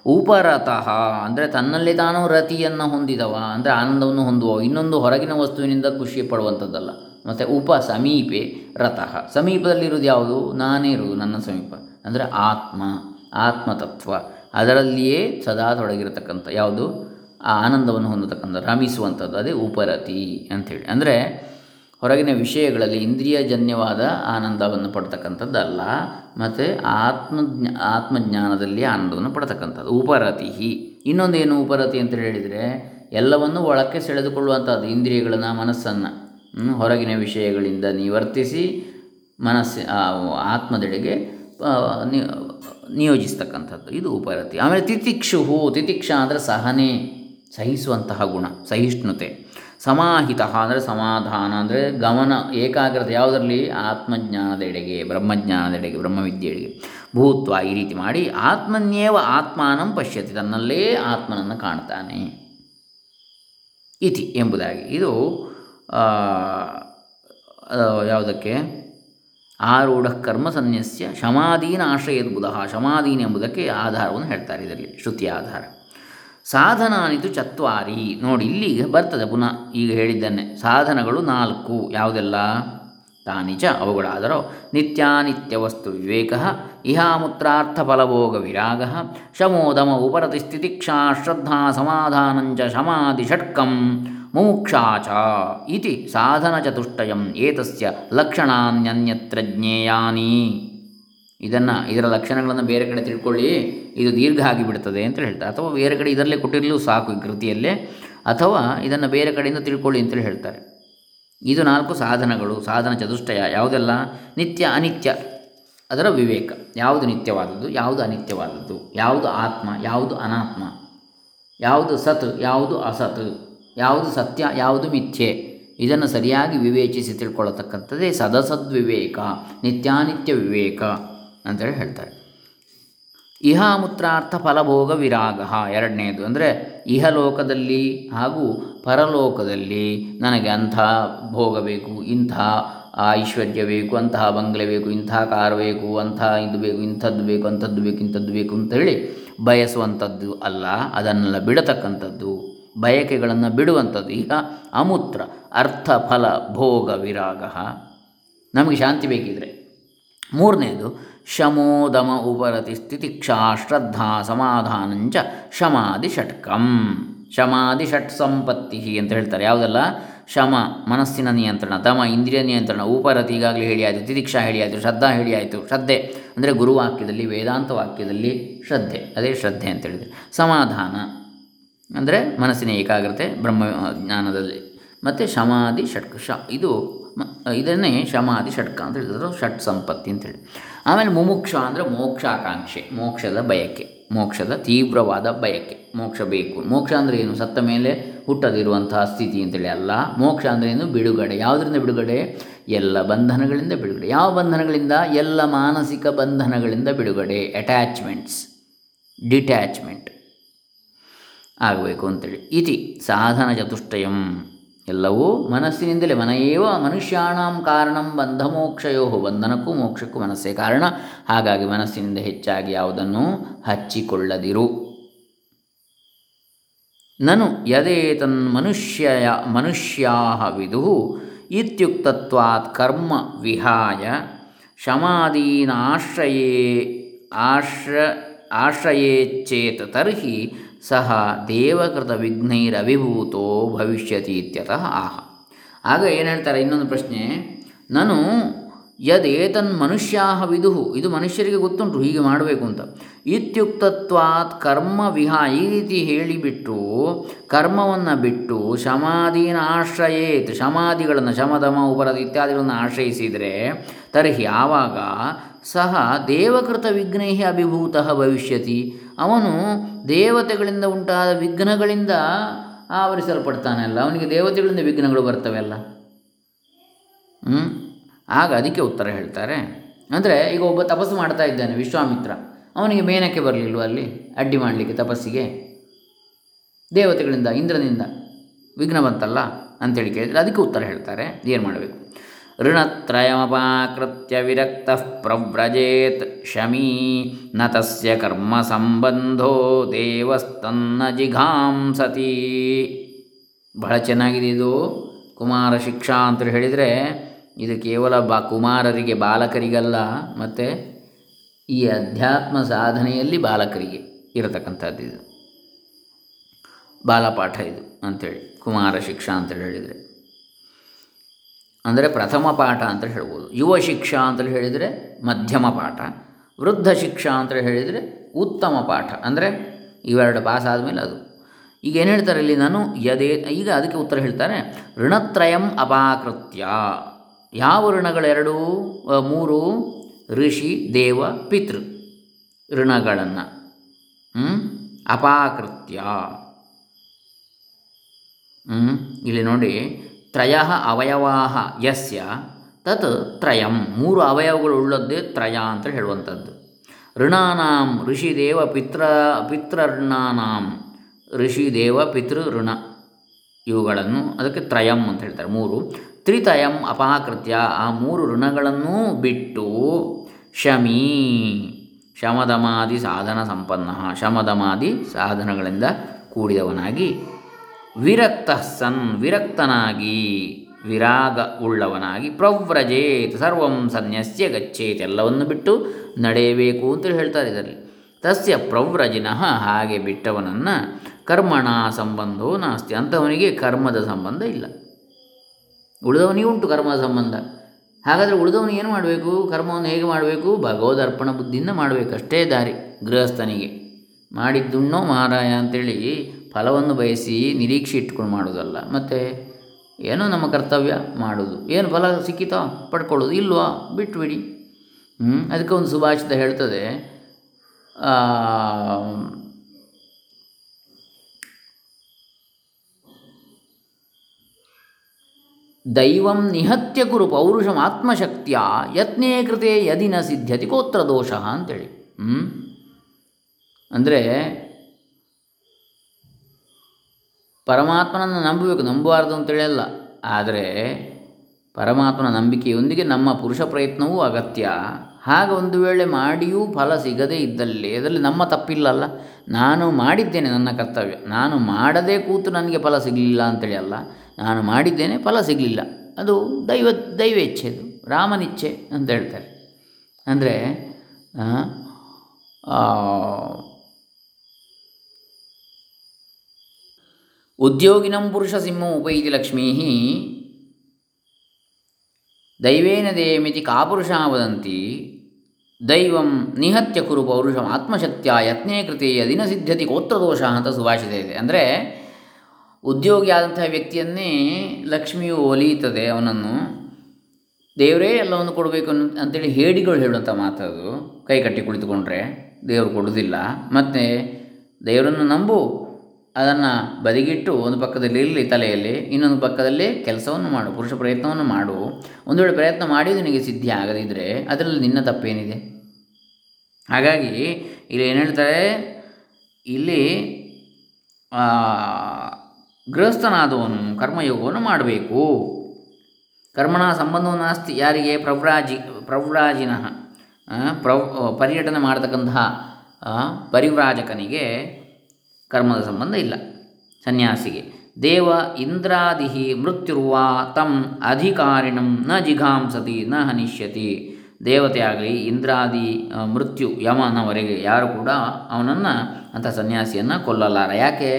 ಉಪರತಃ ಅಂದರೆ ತನ್ನಲ್ಲಿ ತಾನು ರತಿಯನ್ನು ಹೊಂದಿದವ, ಅಂದರೆ ಆನಂದವನ್ನು ಹೊಂದುವ ಇನ್ನೊಂದು ಹೊರಗಿನ ವಸ್ತುವಿನಿಂದ ಖುಷಿ ಪಡುವಂಥದ್ದಲ್ಲ. ಮತ್ತು ಉಪ ಸಮೀಪೆ ರತಃ. ಸಮೀಪದಲ್ಲಿರೋದು ಯಾವುದು? ನಾನೇ ಇರುವುದು, ನನ್ನ ಸಮೀಪ. ಅಂದರೆ ಆತ್ಮ, ಆತ್ಮತತ್ವ. ಅದರಲ್ಲಿಯೇ ಸದಾ ತೊಡಗಿರತಕ್ಕಂಥ ಯಾವುದು? ಆ ಆನಂದವನ್ನು ಹೊಂದತಕ್ಕಂಥ ರಮಿಸುವಂಥದ್ದು ಅದೇ ಉಪರತಿ ಅಂಥೇಳಿ. ಅಂದರೆ ಹೊರಗಿನ ವಿಷಯಗಳಲ್ಲಿ ಇಂದ್ರಿಯಜನ್ಯವಾದ ಆನಂದವನ್ನು ಪಡ್ತಕ್ಕಂಥದ್ದಲ್ಲ, ಮತ್ತು ಆತ್ಮಜ್ಞ, ಆತ್ಮಜ್ಞಾನದಲ್ಲಿ ಆನಂದವನ್ನು ಪಡ್ತಕ್ಕಂಥದ್ದು. ಉಪರತಿ. ಇನ್ನೊಂದೇನು ಉಪರತಿ ಅಂತ ಹೇಳಿದರೆ, ಎಲ್ಲವನ್ನು ಒಳಕ್ಕೆ ಸೆಳೆದುಕೊಳ್ಳುವಂಥದ್ದು, ಇಂದ್ರಿಯಗಳನ್ನು, ಮನಸ್ಸನ್ನು. ಹೊರಗಿನ ವಿಷಯಗಳಿಂದ ನಿವರ್ತಿಸಿ ಮನಸ್ಸು ಆತ್ಮದೆಡೆಗೆ ನಿಯೋಜಿಸ್ತಕ್ಕಂಥದ್ದು. ಇದು ಉಪರತಿ. ಆಮೇಲೆ ತಿತಿಕ್ಷುಹು, ತಿತಿಕ್ಷ ಅಂದರೆ ಸಹನೆ, ಸಹಿಸುವಂತಹ ಗುಣ, ಸಹಿಷ್ಣುತೆ. ಸಮಾಹಿತ ಅಂದರೆ ಸಮಾಧಾನ ಅಂದರೆ ಗಮನ, ಏಕಾಗ್ರತೆ ಯಾವುದರಲ್ಲಿ? ಆತ್ಮಜ್ಞಾನದೆಡೆಗೆ, ಬ್ರಹ್ಮಜ್ಞಾನದೆಡೆಗೆ, ಬ್ರಹ್ಮವಿದ್ಯೆಡೆಗೆ. ಭೂತ್ವ ಈ ರೀತಿ ಮಾಡಿ ಆತ್ಮನ್ಯೇವ ಆತ್ಮಾನಂ ಪಶ್ಯತಿ, ತನ್ನಲ್ಲೇ ಆತ್ಮನನ್ನು ಕಾಣ್ತಾನೆ. ಇತಿ ಎಂಬುದಾಗಿ. ಇದು ಯಾವುದಕ್ಕೆ? ಆರೂಢ ಕರ್ಮ ಸನ್ಯಸ್ಯ ಶಮಾದೀನ ಆಶ್ರಯದ ಬುಧ. ಶಮಾದೀನ ಎಂಬುದಕ್ಕೆ ಆಧಾರವನ್ನು ಹೇಳ್ತಾರೆ ಇದರಲ್ಲಿ ಶ್ರುತಿಯ ಆಧಾರ. ಸಾಧನಾನಿತು ಚತ್ವಾರಿ. ನೋಡಿ ಇಲ್ಲಿ ಬರ್ತದೆ ಪುನಃ ಈಗ ಹೇಳಿದ್ದನ್ನೇ ಸಾಧನಗಳು ನಾಲ್ಕು, ಯಾವುದೆಲ್ಲ? ತಾನಿಚ ಅವುಗಳಾದರೋ. ನಿತ್ಯಾನಿತ್ಯ ವಸ್ತು ವಿವೇಕ, ಇಹಾಮೂತ್ರಾರ್ಥ ಫಲಭೋಗ ವಿರಾಗ, ಶಮೋದಮ ಉಪರತಿ ಸ್ಥಿತಿಕ್ಷಾ ಶ್ರದ್ಧಾ ಸಮಾಧಾನಂಚ ಶಮಾದಿ ಷಟ್ಕಂ. ಮುಮುಕ್ಷಾಚ ಇತಿ ಸಾಧನಚತುಷ್ಟಯಂ ಏತಸ್ಯ ಲಕ್ಷಣಾನ್ಯನ್ಯತ್ರ ಜ್ಞೇಯಾನಿ. ಇದನ್ನು ಇದರ ಲಕ್ಷಣಗಳನ್ನು ಬೇರೆ ಕಡೆ ತಿಳ್ಕೊಳ್ಳಿ, ಇದು ದೀರ್ಘ ಆಗಿಬಿಡ್ತದೆ ಅಂತ ಹೇಳ್ತಾರೆ. ಅಥವಾ ಬೇರೆ ಕಡೆ ಇದರಲ್ಲೇ ಕೊಟ್ಟಿರಲು ಸಾಕು ಈ ಕೃತಿಯಲ್ಲೇ. ಅಥವಾ ಇದನ್ನು ಬೇರೆ ಕಡೆಯಿಂದ ತಿಳ್ಕೊಳ್ಳಿ ಅಂತೇಳಿ ಹೇಳ್ತಾರೆ. ಇದು ನಾಲ್ಕು ಸಾಧನಗಳು, ಸಾಧನ ಚತುಷ್ಟಯ, ಯಾವುದೆಲ್ಲ? ನಿತ್ಯ ಅನಿತ್ಯ, ಅದರ ವಿವೇಕ. ಯಾವುದು ನಿತ್ಯವಾದದ್ದು? ಯಾವುದು ಅನಿತ್ಯವಾದದ್ದು? ಯಾವುದು ಆತ್ಮ? ಯಾವುದು ಅನಾತ್ಮ? ಯಾವುದು ಸತ್? ಯಾವುದು ಅಸತ್? ಯಾವುದು ಸತ್ಯ, ಯಾವುದು ಮಿಥ್ಯೆ? ಇದನ್ನು ಸರಿಯಾಗಿ ವಿವೇಚಿಸಿ ತಿಳ್ಕೊಳ್ಳತಕ್ಕಂಥದ್ದೇ ಸದಸದ್ವಿವೇಕ, ನಿತ್ಯಾನಿತ್ಯ ವಿವೇಕ ಅಂತೇಳಿ ಹೇಳ್ತಾರೆ. ಇಹಾಮೂತ್ರಾರ್ಥ ಫಲಭೋಗ ವಿರಾಗ ಎರಡನೇದು ಅಂದರೆ ಇಹಲೋಕದಲ್ಲಿ ಹಾಗೂ ಪರಲೋಕದಲ್ಲಿ ನನಗೆ ಅಂಥ ಭೋಗ ಬೇಕು, ಇಂಥ ಐಶ್ವರ್ಯ ಬೇಕು, ಅಂತಹ ಬಂಗ್ಲೆ ಬೇಕು, ಇಂಥ ಕಾರ್ ಬೇಕು, ಅಂಥ ಇದು ಬೇಕು, ಇಂಥದ್ದು ಬೇಕು, ಅಂಥದ್ದು ಬೇಕು, ಇಂಥದ್ದು ಬೇಕು ಅಂತೇಳಿ ಬಯಸುವಂಥದ್ದು ಅಲ್ಲ, ಅದನ್ನೆಲ್ಲ ಬಿಡತಕ್ಕಂಥದ್ದು. ಬಯಕೆಗಳನ್ನು ಬಿಡುವಂಥದ್ದು. ಈಗ ಅಮೂತ್ರ, ಅರ್ಥ, ಫಲ, ಭೋಗ, ವಿರಾಗ. ನಮಗೆ ಶಾಂತಿ ಬೇಕಿದ್ರೆ. ಮೂರನೇದು ಶಮೋದಮ ಉಪರತಿ ಸ್ಥಿತಿಕ್ಷಾ ಶ್ರದ್ಧಾ ಸಮಾಧಾನಂಚ ಶಮಾದಿ ಷಟ್ಕಂ. ಶಮಾದಿ ಷಟ್ ಸಂಪತ್ತಿ ಅಂತ ಹೇಳ್ತಾರೆ. ಯಾವುದೆಲ್ಲ? ಶಮ, ಮನಸ್ಸಿನ ನಿಯಂತ್ರಣ ತಮ ಇಂದ್ರಿಯ ನಿಯಂತ್ರಣ, ಉಪರತಿ ಈಗಾಗಲೇ ಹೇಳಿ ಆಯಿತು, ತಿತಿಕ್ಷಾ ಹೇಳಿ ಆಯಿತು, ಶ್ರದ್ಧಾ ಹೇಳಿ ಆಯಿತು, ಶ್ರದ್ಧೆ. ಅಂದರೆ ಗುರುವಾಕ್ಯದಲ್ಲಿ, ವೇದಾಂತ ವಾಕ್ಯದಲ್ಲಿ ಶ್ರದ್ಧೆ. ಅದೇ ಶ್ರದ್ಧೆ ಅಂತ ಹೇಳಿದರೆ. ಸಮಾಧಾನ. ಅಂದರೆ ಮನಸ್ಸಿನ ಏಕಾಗ್ರತೆ, ಬ್ರಹ್ಮ ಜ್ಞಾನದಲ್ಲಿ. ಮತ್ತು ಶಮಾಧಿ ಷಟ್ಕ, ಶ, ಇದು ಇದನ್ನೇ ಶಮಾಧಿ ಷಟ್ಕ ಅಂತ ಹೇಳಿದ್ರು. ಷಟ್ ಸಂಪತ್ತಿ ಅಂತೇಳಿ ಆಮೇಲೆ ಮುಮುಕ್ಷ ಅಂದರೆ ಮೋಕ್ಷಾಕಾಂಕ್ಷೆ, ಮೋಕ್ಷದ ಬಯಕೆ, ಮೋಕ್ಷದ ತೀವ್ರವಾದ ಬಯಕೆ. ಮೋಕ್ಷ ಬೇಕು. ಮೋಕ್ಷ ಅಂದರೆ ಏನು? ಸತ್ತ ಮೇಲೆ ಹುಟ್ಟದಿರುವಂತಹ ಸ್ಥಿತಿ ಅಂತೇಳಿ ಅಲ್ಲ. ಮೋಕ್ಷ ಅಂದರೆ ಏನು? ಬಿಡುಗಡೆ. ಯಾವುದರಿಂದ ಬಿಡುಗಡೆ? ಎಲ್ಲ ಬಂಧನಗಳಿಂದ ಬಿಡುಗಡೆ. ಯಾವ ಬಂಧನಗಳಿಂದ? ಎಲ್ಲ ಮಾನಸಿಕ ಬಂಧನಗಳಿಂದ ಬಿಡುಗಡೆ. ಅಟ್ಯಾಚ್ಮೆಂಟ್ಸ್ ಡಿಟ್ಯಾಚ್ಮೆಂಟ್ ಆಗಬೇಕು ಅಂತೇಳಿ ಇತಿ ಸಾಧನ ಚತುಷ್ಟಯಂ ಎಲ್ಲವೂ ಮನಸ್ಸಿನಿಂದಲೇ, ಮನೆಯೇವ ಮನುಷ್ಯಾಣಂ ಕಾರಣಂ ಬಂಧಮೋಕ್ಷಯೋ, ಬಂಧನಕ್ಕೂ ಮೋಕ್ಷಕ್ಕೂ ಮನಸ್ಸೇ ಕಾರಣ. ಹಾಗಾಗಿ ಮನಸ್ಸಿನಿಂದ ಹೆಚ್ಚಾಗಿ ಯಾವುದನ್ನು ಹಚ್ಚಿಕೊಳ್ಳದಿರು. ನನು ಯದೇತನ್ ಮನುಷ್ಯ ಮನುಷ್ಯಾ ವಿದು ಇತ್ಯುಕ್ತತ್ವಾತ್ ಕರ್ಮ ವಿಹಾಯ ಶಮಾದೀನಾಶ್ರಯೇ, ಆಶ್ರ, ಆಶ್ರಯೇಚ್ಛೇತ ತರ್ಹಿ ಸಹ ದೇವಕೃತ ವಿಘ್ನೈರವಿಭೂತೋ ಭವಿಷ್ಯತಿ ಇತ್ಯತಃ ಆಹ. ಆಗ ಏನು ಹೇಳ್ತಾರೆ? ಇನ್ನೊಂದು ಪ್ರಶ್ನೆ. ನಾನು ಯದೇತನ್ ಮನುಷ್ಯಾ ವಿದುಹು. ಇದು ಮನುಷ್ಯರಿಗೆ ಗೊತ್ತುಂಟು, ಹೀಗೆ ಮಾಡಬೇಕು ಅಂತ. ಇತ್ಯುಕ್ತತ್ವಾತ್ ಕರ್ಮ ವಿಹಾ ಈ ರೀತಿ ಹೇಳಿಬಿಟ್ಟು, ಕರ್ಮವನ್ನು ಬಿಟ್ಟು ಶಮಾದೀನ ಆಶ್ರಯೇತ್, ಶಮಾದಿಗಳನ್ನು ಶಮದಮ ಉಪರದ ಇತ್ಯಾದಿಗಳನ್ನು ಆಶ್ರಯಿಸಿದರೆ, ತರ್ಹಿ ಆವಾಗ ಸಹ ದೇವಕೃತ ವಿಘ್ನೈ ಅಭಿಭೂತ ಭವಿಷ್ಯತಿ. ಅವನು ದೇವತೆಗಳಿಂದ ಉಂಟಾದ ವಿಘ್ನಗಳಿಂದ ಆವರಿಸಲ್ಪಡ್ತಾನಲ್ಲ. ಅವನಿಗೆ ದೇವತೆಗಳಿಂದ ವಿಘ್ನಗಳು ಬರ್ತವೆ ಅಲ್ಲ. ಹ್ಞೂ ಆಗ ಅದಕ್ಕೆ ಉತ್ತರ ಹೇಳ್ತಾರೆ. ಅಂದರೆ ಈಗ ಒಬ್ಬ ತಪಸ್ಸು ಮಾಡ್ತಾ ಇದ್ದಾನೆ ವಿಶ್ವಾಮಿತ್ರ. ಅವನಿಗೆ ಮೇನಕ್ಕೆ ಬರಲಿಲ್ವ ಅಲ್ಲಿ? ಅಡ್ಡಿ ಮಾಡಲಿಕ್ಕೆ ತಪಸ್ಸಿಗೆ. ದೇವತೆಗಳಿಂದ, ಇಂದ್ರನಿಂದ ವಿಘ್ನ ಬಂತಲ್ಲ ಅಂತೇಳಿ ಕೇಳಿದರೆ ಅದಕ್ಕೆ ಉತ್ತರ ಹೇಳ್ತಾರೆ. ಏನು ಮಾಡಬೇಕು? ಋಣತ್ರಯಮಪಾಕೃತ್ಯ ವಿರಕ್ತ ಪ್ರವ್ರಜೇತ್ ಶಮೀ ನ ಕರ್ಮ ಸಂಬಂಧೋ ದೇವಸ್ತನ್ನ ಜಿಘಾಂಸತಿ ಬಹಳ ಚೆನ್ನಾಗಿದೆ ಇದು. ಕುಮಾರ ಶಿಕ್ಷಾ ಅಂತ ಹೇಳಿದರೆ ಇದು ಕೇವಲ ಬಾ ಕುಮಾರರಿಗೆ, ಬಾಲಕರಿಗಲ್ಲ, ಮತ್ತು ಈ ಅಧ್ಯಾತ್ಮ ಸಾಧನೆಯಲ್ಲಿ ಬಾಲಕರಿಗೆ ಇರತಕ್ಕಂಥದ್ದು ಇದು. ಬಾಲಪಾಠ ಇದು ಅಂಥೇಳಿ ಕುಮಾರ ಶಿಕ್ಷಾ ಅಂತೇಳಿ ಹೇಳಿದರೆ. ಅಂದರೆ ಪ್ರಥಮ ಪಾಠ ಅಂತ ಹೇಳ್ಬೋದು. ಯುವ ಶಿಕ್ಷಾ ಅಂತಲೇ ಹೇಳಿದರೆ ಮಧ್ಯಮ ಪಾಠ. ವೃದ್ಧ ಶಿಕ್ಷಾ ಅಂತ ಹೇಳಿದರೆ ಉತ್ತಮ ಪಾಠ. ಅಂದರೆ ಇವೆರಡು ಪಾಸ್ ಆದಮೇಲೆ ಅದು. ಈಗ ಏನು ಹೇಳ್ತಾರೆ ಇಲ್ಲಿ ನಾನು? ಯದೇ, ಈಗ ಅದಕ್ಕೆ ಉತ್ತರ ಹೇಳ್ತಾರೆ, ಋಣತ್ರಯಂ ಅಪಾಕೃತ್ಯ. ಯಾವ ಋಣಗಳೆರಡು? ಮೂರು, ಋಷಿ, ದೇವ, ಪಿತೃ ಋಣಗಳನ್ನು. ಅಪಾಕೃತ್ಯ? ಇಲ್ಲಿ ನೋಡಿ ತ್ರಯ ಅವಯವಾ ಯಸ್ಯ, ತತ್ ತ್ರಯಂ. ಮೂರು ಅವಯವಗಳು ಉಳ್ಳದ್ದೇ ತ್ರಯ ಅಂತ ಹೇಳುವಂಥದ್ದು. ಋಣಾನಾಂ ಋಷಿದೇವ ಪಿತ್ರ, ಪಿತೃಋಣಾನಾಂ ಋಷಿದೇವ ಪಿತೃ ಋಣ ಇವುಗಳನ್ನು ಅದಕ್ಕೆ ತ್ರಯಂ ಅಂತ ಹೇಳ್ತಾರೆ. ಮೂರು ತ್ರಿತಯಂ ಅಪಾಕೃತ್ಯ ಆ ಮೂರು ಋಣಗಳನ್ನೂ ಬಿಟ್ಟು ಶಮೀ, ಶಮದಮಾದಿ ಸಾಧನ ಸಂಪನ್ನ. ಶಮದಮಾದಿ ಸಾಧನಗಳಿಂದ ಕೂಡಿದವನಾಗಿ ವಿರಕ್ತ ಸನ್ ವಿರಕ್ತನಾಗಿ, ವಿರಾಗ ಉಳ್ಳವನಾಗಿ ಪ್ರವ್ರಜೇತ್, ಸರ್ವಂ ಸನ್ಯಸ್ಯ ಗಚ್ಚೇತ್ ಎಲ್ಲವನ್ನು ಬಿಟ್ಟು ನಡೆಯಬೇಕು ಅಂತ ಹೇಳ್ತಾರೆ ಇದರಲ್ಲಿ. ತಸ್ಯ ಪ್ರವ್ರಜಿನಃ ಹಾಗೆ ಬಿಟ್ಟವನನ್ನು ಕರ್ಮಣ ಸಂಬಂಧವೂ ನಾಸ್ತಿ. ಅಂಥವನಿಗೆ ಕರ್ಮದ ಸಂಬಂಧ ಇಲ್ಲ. ಉಳಿದವನಿಗೆ ಉಂಟು ಕರ್ಮದ ಸಂಬಂಧ. ಹಾಗಾದರೆ ಉಳಿದವನು ಏನು ಮಾಡಬೇಕು? ಕರ್ಮವನ್ನು ಹೇಗೆ ಮಾಡಬೇಕು? ಭಗವದರ್ಪಣ ಬುದ್ಧಿಯಿಂದ ಮಾಡಬೇಕಷ್ಟೇ ದಾರಿ ಗೃಹಸ್ಥನಿಗೆ. ಮಾಡಿದ್ದುಣ್ಣೋ ಮಹಾರಾಯ ಅಂತೇಳಿ ಫಲವನ್ನು ಬಯಸಿ ನಿರೀಕ್ಷೆ ಇಟ್ಕೊಂಡು ಮಾಡೋದಲ್ಲ ಮತ್ತು ಏನೋ ನಮ್ಮ ಕರ್ತವ್ಯ ಮಾಡೋದು ಏನು ಫಲ ಸಿಕ್ಕಿತೋ ಪಡ್ಕೊಳ್ಳೋದು ಇಲ್ವಾ ಬಿಟ್ಬಿಡಿ. ಹ್ಞೂ ಅದಕ್ಕೆ ಒಂದು ಸುಭಾಷಿತ ಹೇಳ್ತದೆ. ದೈವಂ ನಿಹತ್ಯ ಕುರು ಪೌರುಷಂ ಆತ್ಮಶಕ್ತಿಯ ಯತ್ನೇ ಕೃತೆ ಯದಿನ ಸಿದ್ಧತಿ ಕೋತ್ರ ದೋಷ ಅಂತೇಳಿ. ಹ್ಞೂ ಅಂದರೆ ಪರಮಾತ್ಮನನ್ನು ನಂಬಬೇಕು, ನಂಬಬಾರ್ದು ಅಂತೇಳಿ ಅಲ್ಲ ಆದರೆ ಪರಮಾತ್ಮನ ನಂಬಿಕೆಯೊಂದಿಗೆ ನಮ್ಮ ಪುರುಷ ಪ್ರಯತ್ನವೂ ಅಗತ್ಯ. ಹಾಗೆ ಒಂದು ವೇಳೆ ಮಾಡಿಯೂ ಫಲ ಸಿಗದೇ ಇದ್ದಲ್ಲಿ, ಅದರಲ್ಲಿ ನಮ್ಮ ತಪ್ಪಿಲ್ಲಲ್ಲ. ನಾನು ಮಾಡಿದ್ದೇನೆ ನನ್ನ ಕರ್ತವ್ಯ. ನಾನು ಮಾಡದೇ ಕೂತು ನನಗೆ ಫಲ ಸಿಗಲಿಲ್ಲ ಅಂತೇಳಿ ಅಲ್ಲ. ನಾನು ಮಾಡಿದ್ದೇನೆ ಫಲ ಸಿಗಲಿಲ್ಲ. ಅದು ದೈವ ದೈವ ಇಚ್ಛೆ ಅದು. ರಾಮನಿಚ್ಛೆ ಅಂತ ಹೇಳ್ತಾರೆ. ಅಂದರೆ ಉದ್ಯೋಗಿನಂ ಪುರುಷ ಸಿಂಹ ಉಪೈತಿ ಲಕ್ಷ್ಮೀ ದೈವೇನ ದೇಯಮಿತಿ ಕಾಪುರುಷ ವದಂತಿ. ದೈವಂ ನಿಹತ್ಯ ಕುರು ಪೌರುಷಂ ಆತ್ಮಶಕ್ತಿಯ ಯತ್ನೇ ಕೃತೇಯ ದಿನಸಿದ್ಧತಿ ಗೋತ್ರದೋಷ ಅಂತ ಸುಭಾಷಿತ ಇದೆ. ಅಂದರೆ ಉದ್ಯೋಗಿಯಾದಂತಹ ವ್ಯಕ್ತಿಯನ್ನೇ ಲಕ್ಷ್ಮಿಯು ಒಲಿಯುತ್ತದೆ ಅವನನ್ನು. ದೇವರೇ ಎಲ್ಲವನ್ನು ಕೊಡಬೇಕು ಅಂತೇಳಿ ಹೇಡಿಗಳು ಹೇಳುವಂಥ ಮಾತದು ಕೈ ಕಟ್ಟಿ ಕುಳಿತುಕೊಂಡ್ರೆ ದೇವರು ಕೊಡುವುದಿಲ್ಲ. ಮತ್ತು ದೇವರನ್ನು ನಂಬು. ಅದನ್ನು ಬದಿಗಿಟ್ಟು ಒಂದು ಪಕ್ಕದಲ್ಲಿ ಇರಲಿ ತಲೆಯಲ್ಲಿ, ಇನ್ನೊಂದು ಪಕ್ಕದಲ್ಲಿ ಕೆಲಸವನ್ನು ಮಾಡು, ಪುರುಷ ಪ್ರಯತ್ನವನ್ನು ಮಾಡು. ಒಂದು ವೇಳೆ ಪ್ರಯತ್ನ ಮಾಡಿ ನಿನಗೆ ಸಿದ್ಧಿ ಆಗದಿದ್ದರೆ ಅದರಲ್ಲಿ ನಿನ್ನ ತಪ್ಪೇನಿದೆ? ಹಾಗಾಗಿ ಇಲ್ಲಿ ಏನು ಹೇಳ್ತಾರೆ? ಇಲ್ಲಿ ಗೃಹಸ್ಥನಾದವನು ಕರ್ಮಯೋಗವನ್ನು ಮಾಡಬೇಕು. ಕರ್ಮಣ ಸಂಬಂಧವನ್ನು ನಾಸ್ತಿ ಯಾರಿಗೆ? ಪ್ರವ್ರಾಜಿ ಪ್ರವ್ರಾಜಿನಃ ಪ್ರವ್ ಪರ್ಯಟನೆ ಮಾಡತಕ್ಕಂತಹ ಪರಿವ್ರಾಜಕನಿಗೆ ಕರ್ಮದ ಸಂಬಂಧ ಇಲ್ಲ. ಸನ್ಯಾಸಿಗೆ, ದೇವ ಇಂದ್ರಾದಿಹಿ ಮೃತ್ಯುರ್ವಾ ತಂ ಅಧಿಕಾರಿಣಂ ನ ಜಿಘಾಂಸತಿ ನ ಹನಿಷ್ಯತಿ. ದೇವತೆ ಆಗಲಿ, ಇಂದ್ರಾದಿ ಮೃತ್ಯು ಯಮನವರೆಗೆ ಯಾರು ಕೂಡ ಅವನನ್ನು, ಅಂಥ ಸನ್ಯಾಸಿಯನ್ನು ಕೊಲ್ಲಲಾರ. ಯಾಕೆ?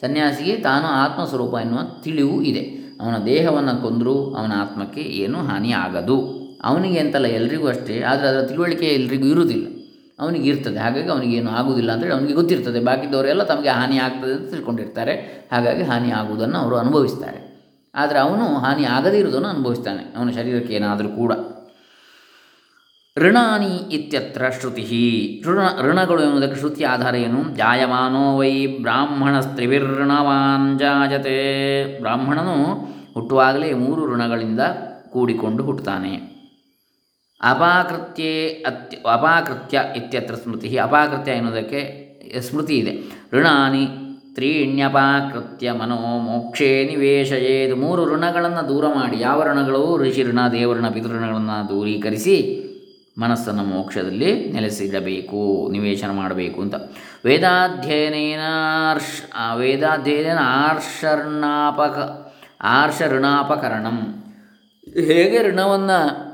ಸನ್ಯಾಸಿಗೆ ತಾನು ಆತ್ಮಸ್ವರೂಪ ಎನ್ನುವ ತಿಳಿವು ಇದೆ. ಅವನ ದೇಹವನ್ನು ಕೊಂದರೂ ಅವನ ಆತ್ಮಕ್ಕೆ ಏನೂ ಹಾನಿ ಆಗದು ಅವನಿಗೆ ಅಂತಲ್ಲ ಎಲ್ರಿಗೂ ಅಷ್ಟೇ. ಆದರೆ ಅದರ ತಿಳುವಳಿಕೆ ಎಲ್ರಿಗೂ ಇರುವುದಿಲ್ಲ. ಅವನಿಗೆ ಇರ್ತದೆ ಹಾಗಾಗಿ ಅವನಿಗೇನು ಆಗುವುದಿಲ್ಲ ಅಂತೇಳಿ ಅವನಿಗೆ ಗೊತ್ತಿರ್ತದೆ. ಬಾಕಿದವರೆಲ್ಲ ತಮಗೆ ಹಾನಿ ಆಗ್ತದೆ ಅಂತ ತಿಳ್ಕೊಂಡಿರ್ತಾರೆ. ಹಾಗಾಗಿ ಹಾನಿ ಆಗುವುದನ್ನು ಅವರು ಅನುಭವಿಸ್ತಾರೆ. ಆದರೆ ಅವನು ಹಾನಿ ಆಗದೇ ಇರುವುದನ್ನು ಅನುಭವಿಸ್ತಾನೆ. ಅವನ ಶರೀರಕ್ಕೆ ಏನಾದರೂ ಕೂಡ. ಋಣಾನಿ ಇತ್ಯತ್ರ ಶ್ರುತಿ. ಋಣ, ಋಣಗಳು ಎನ್ನುವುದಕ್ಕೆ ಶ್ರುತಿ ಆಧಾರ ಏನು? ಜಾಯಮಾನೋ ವೈ ಬ್ರಾಹ್ಮಣ ಬ್ರಾಹ್ಮಣಸ್ತ್ರಿವಿರ್ಣವಾನ್ ಜಾಯತೆ. ಬ್ರಾಹ್ಮಣನು ಹುಟ್ಟುವಾಗಲೇ ಮೂರು ಋಣಗಳಿಂದ ಕೂಡಿಕೊಂಡು ಹುಟ್ಟುತ್ತಾನೆ. ಅಪಾಕೃತ್ಯೆ ಅತ್ಯ, ಅಪಾಕೃತ್ಯ ಇತ್ಯತ್ರ ಸ್ಮೃತಿ. ಅಪಾಕೃತ್ಯ ಎನ್ನುವುದಕ್ಕೆ ಸ್ಮೃತಿ ಇದೆ. ಋಣಾನಿ ತ್ರೀಣ್ಯಪಾಕೃತ್ಯ ಮನೋ ಮೋಕ್ಷೇ ನಿವೇಶಯೇದು. ಮೂರು ಋಣಗಳನ್ನು ದೂರ ಮಾಡಿ, ಯಾವ ಋಣಗಳು? ಋಷಿ ಋಣ ದೇವಋಣ ಪಿತೃಋಣಗಳನ್ನು ದೂರೀಕರಿಸಿ ಮನಸ್ಸನ್ನು ಮೋಕ್ಷದಲ್ಲಿ ನೆಲೆಸಿಡಬೇಕು, ನಿವೇಶನ ಮಾಡಬೇಕು ಅಂತ. ವೇದಾಧ್ಯಯನೇನ ಆರ್ಷ್, ಆ ವೇದಾಧ್ಯಯನ ಆರ್ಷರ್ಣಾಪಕ, ಆರ್ಷ ಋಣಾಪಕರಣಂ. ಹೇಗೆ ಋಣವನ್ನು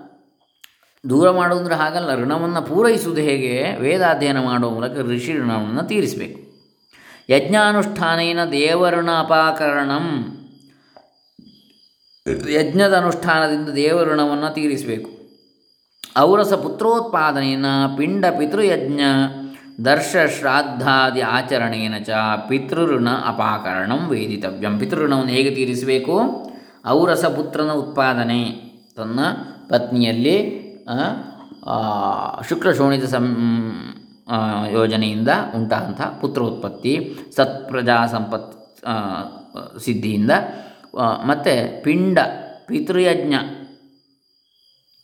ದೂರ ಮಾಡೋದಂದ್ರೆ ಹಾಗಲ್ಲ, ಋಣವನ್ನು ಪೂರೈಸುವುದು ಹೇಗೆ? ವೇದಾಧ್ಯಯನ ಮಾಡುವ ಮೂಲಕ ಋಷಿ ಋಣವನ್ನು ತೀರಿಸಬೇಕು. ಯಜ್ಞಾನುಷ್ಠಾನೇನ ದೇವಋಣ ಅಪಾಕರಣಂ ಯಜ್ಞದ ಅನುಷ್ಠಾನದಿಂದ ದೇವಋಣವನ್ನು ತೀರಿಸಬೇಕು. ಔರಸ ಪುತ್ರೋತ್ಪಾದನೇನ ಪಿಂಡ ಪಿತೃಯಜ್ಞ, ದರ್ಶ ಶ್ರಾದ್ದಾದಿ ಆಚರಣೇನ ಚ ಪಿತೃಋಣ ಅಪಾಕರಣಂ ವೇದಿತವ್ಯಂ. ಪಿತೃಋಣವನ್ನು ಹೇಗೆ ತೀರಿಸಬೇಕು? ಔರಸ ಪುತ್ರನ ಉತ್ಪಾದನೆ. ತನ್ನ ಪತ್ನಿಯಲ್ಲಿ ಶುಕ್ರ ಶೋಣಿತ ಸಂ ಯೋಜನೆಯಿಂದ ಉಂಟಾದಂಥ ಪುತ್ರೋತ್ಪತ್ತಿ, ಸತ್ಪ್ರಜಾ ಸಂಪತ್ ಸಿದ್ಧಿಯಿಂದ ಮತ್ತು ಪಿಂಡ, ಪಿತೃಯಜ್ಞ,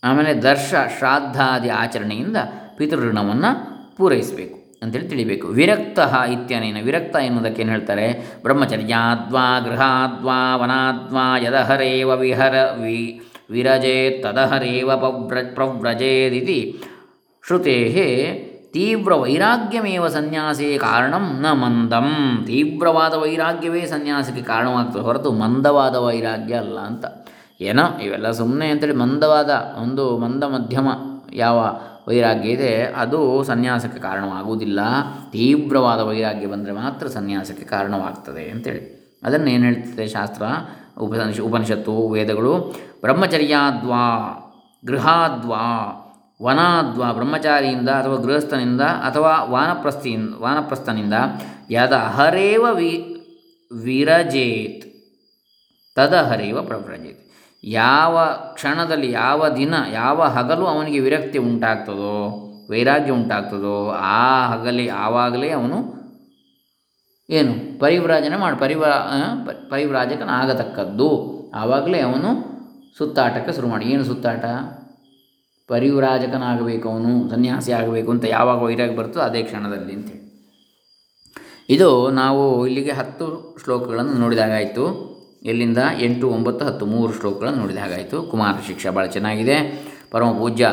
ಆಮೇಲೆ ದರ್ಶ, ಶ್ರಾದ್ದಾದಿ ಆಚರಣೆಯಿಂದ ಪಿತೃಋಣವನ್ನು ಪೂರೈಸಬೇಕು ಅಂತೇಳಿ ತಿಳಿಬೇಕು. ವಿರಕ್ತ ಇತ್ಯನೇನ, ವಿರಕ್ತ ಎನ್ನುವುದಕ್ಕೆ ಏನು ಹೇಳ್ತಾರೆ? ಬ್ರಹ್ಮಚರ್ಯಾದ್ವಾ, ಗೃಹಾದ್ವಾ, ವನಾದ್ವಾ, ಯದಹರೇವ ವಿಹರ, ವಿ ವಿರಜೇತ್ ತದಹರೇವ ಪವ್ರ ಪ್ರವ್ರಜೇದಿತಿ ಶ್ರುತೇ ತೀವ್ರ ವೈರಾಗ್ಯಮೇವ ಸನ್ಯಾಸೇ ಕಾರಣಂ ನ ಮಂದಂ. ತೀವ್ರವಾದ ವೈರಾಗ್ಯವೇ ಸನ್ಯಾಸಕ್ಕೆ ಕಾರಣವಾಗ್ತದೆ ಹೊರತು ಮಂದವಾದ ವೈರಾಗ್ಯ ಅಲ್ಲ ಅಂತ. ಏನೋ, ಇವೆಲ್ಲ ಸುಮ್ಮನೆ ಅಂತೇಳಿ ಮಂದವಾದ ಒಂದು ಮಂದ ಮಧ್ಯಮ ಯಾವ ವೈರಾಗ್ಯ ಇದೆ, ಅದು ಸನ್ಯಾಸಕ್ಕೆ ಕಾರಣವಾಗುವುದಿಲ್ಲ. ತೀವ್ರವಾದ ವೈರಾಗ್ಯ ಬಂದರೆ ಮಾತ್ರ ಸನ್ಯಾಸಕ್ಕೆ ಕಾರಣವಾಗ್ತದೆ ಅಂತೇಳಿ. ಅದನ್ನು ಏನು ಹೇಳ್ತದೆ ಶಾಸ್ತ್ರ? ಉಪನಿಷ ಉಪನಿಷತ್ತು, ವೇದಗಳು, ಬ್ರಹ್ಮಚರ್ಯಾದ್ವಾ, ಗೃಹಾದ್ವಾ, ವನಾದ್ವಾ, ಬ್ರಹ್ಮಚಾರಿಯಿಂದ ಅಥವಾ ಗೃಹಸ್ಥನಿಂದ ಅಥವಾ ವಾನಪ್ರಸ್ಥಿಯಿಂದ ವಾನಪ್ರಸ್ಥನಿಂದ ಯಾದ ಹರೇವ ವಿ, ವಿರಜೇತ್ ತದಹರೇವ ಪ್ರವ್ರಜೇತ್. ಯಾವ ಕ್ಷಣದಲ್ಲಿ, ಯಾವ ದಿನ, ಯಾವ ಹಗಲು ಅವನಿಗೆ ವಿರಕ್ತಿ ಉಂಟಾಗ್ತದೋ, ವೈರಾಗ್ಯ ಉಂಟಾಗ್ತದೋ, ಆ ಹಗಲಿ, ಆವಾಗಲೇ ಅವನು ಏನು? ಪರಿವ್ರಾಜನೆ ಮಾಡಿ, ಪರಿವ್ರಾ ಪರಿವ್ರಾಜಕನಾಗತಕ್ಕದ್ದು. ಆವಾಗಲೇ ಅವನು ಸುತ್ತಾಟಕ್ಕೆ ಶುರು ಮಾಡಿ. ಏನು ಸುತ್ತಾಟ? ಪರಿವ್ರಾಜಕನಾಗಬೇಕು ಅವನು, ಸನ್ಯಾಸಿ ಆಗಬೇಕು ಅಂತ ಯಾವಾಗ ವೈರಾಗಿ ಬರ್ತದೋ ಅದೇ ಕ್ಷಣದಲ್ಲಿ ಅಂತೇಳಿ ಇದು ನಾವು ಇಲ್ಲಿಗೆ ಹತ್ತು ಶ್ಲೋಕಗಳನ್ನು ನೋಡಿದಾಗಾಯಿತು. ಎಲ್ಲಿಂದ ಎಂಟು, ಒಂಬತ್ತು, ಹತ್ತು, ಮೂರು ಶ್ಲೋಕಗಳನ್ನು ನೋಡಿದ ಹಾಗಾಯಿತು ಕುಮಾರ ಶಿಕ್ಷ ಭಾಳ ಚೆನ್ನಾಗಿದೆ. ಪರಮ ಪೂಜ್ಯ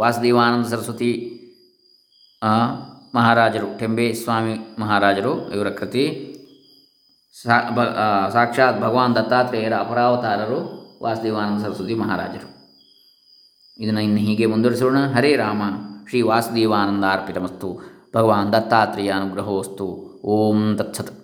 ವಾಸುದೇವಾನಂದ ಸರಸ್ವತಿ ಮಹಾರಾಜರು ಟೆಂಬೆ ಸ್ವಾಮಿ ಮಹಾರಾಜರು, ಇವರ ಕೃತಿ. ಸಾ ಸಾಕ್ಷಾತ್ ಭಗವಾನ್ ದತ್ತಾತ್ರೇಯರ ಅಪರಾವತಾರರು ವಾಸುದೇವಾನಂದ ಸರಸ್ವತಿ ಮಹಾರಾಜರು. ಇದನ್ನು ಇನ್ನು ಹೀಗೆ ಮುಂದುವರಿಸೋಣ. ಹರೇ ರಾಮ, ಶ್ರೀ ವಾಸುದೇವಾನಂದ ಅರ್ಪಿತಮಸ್ತು ಭಗವಾನ್ ದತ್ತಾತ್ರೇಯ ಅನುಗ್ರಹೋಸ್ತು. ಓಂ ತತ್ಸತ್.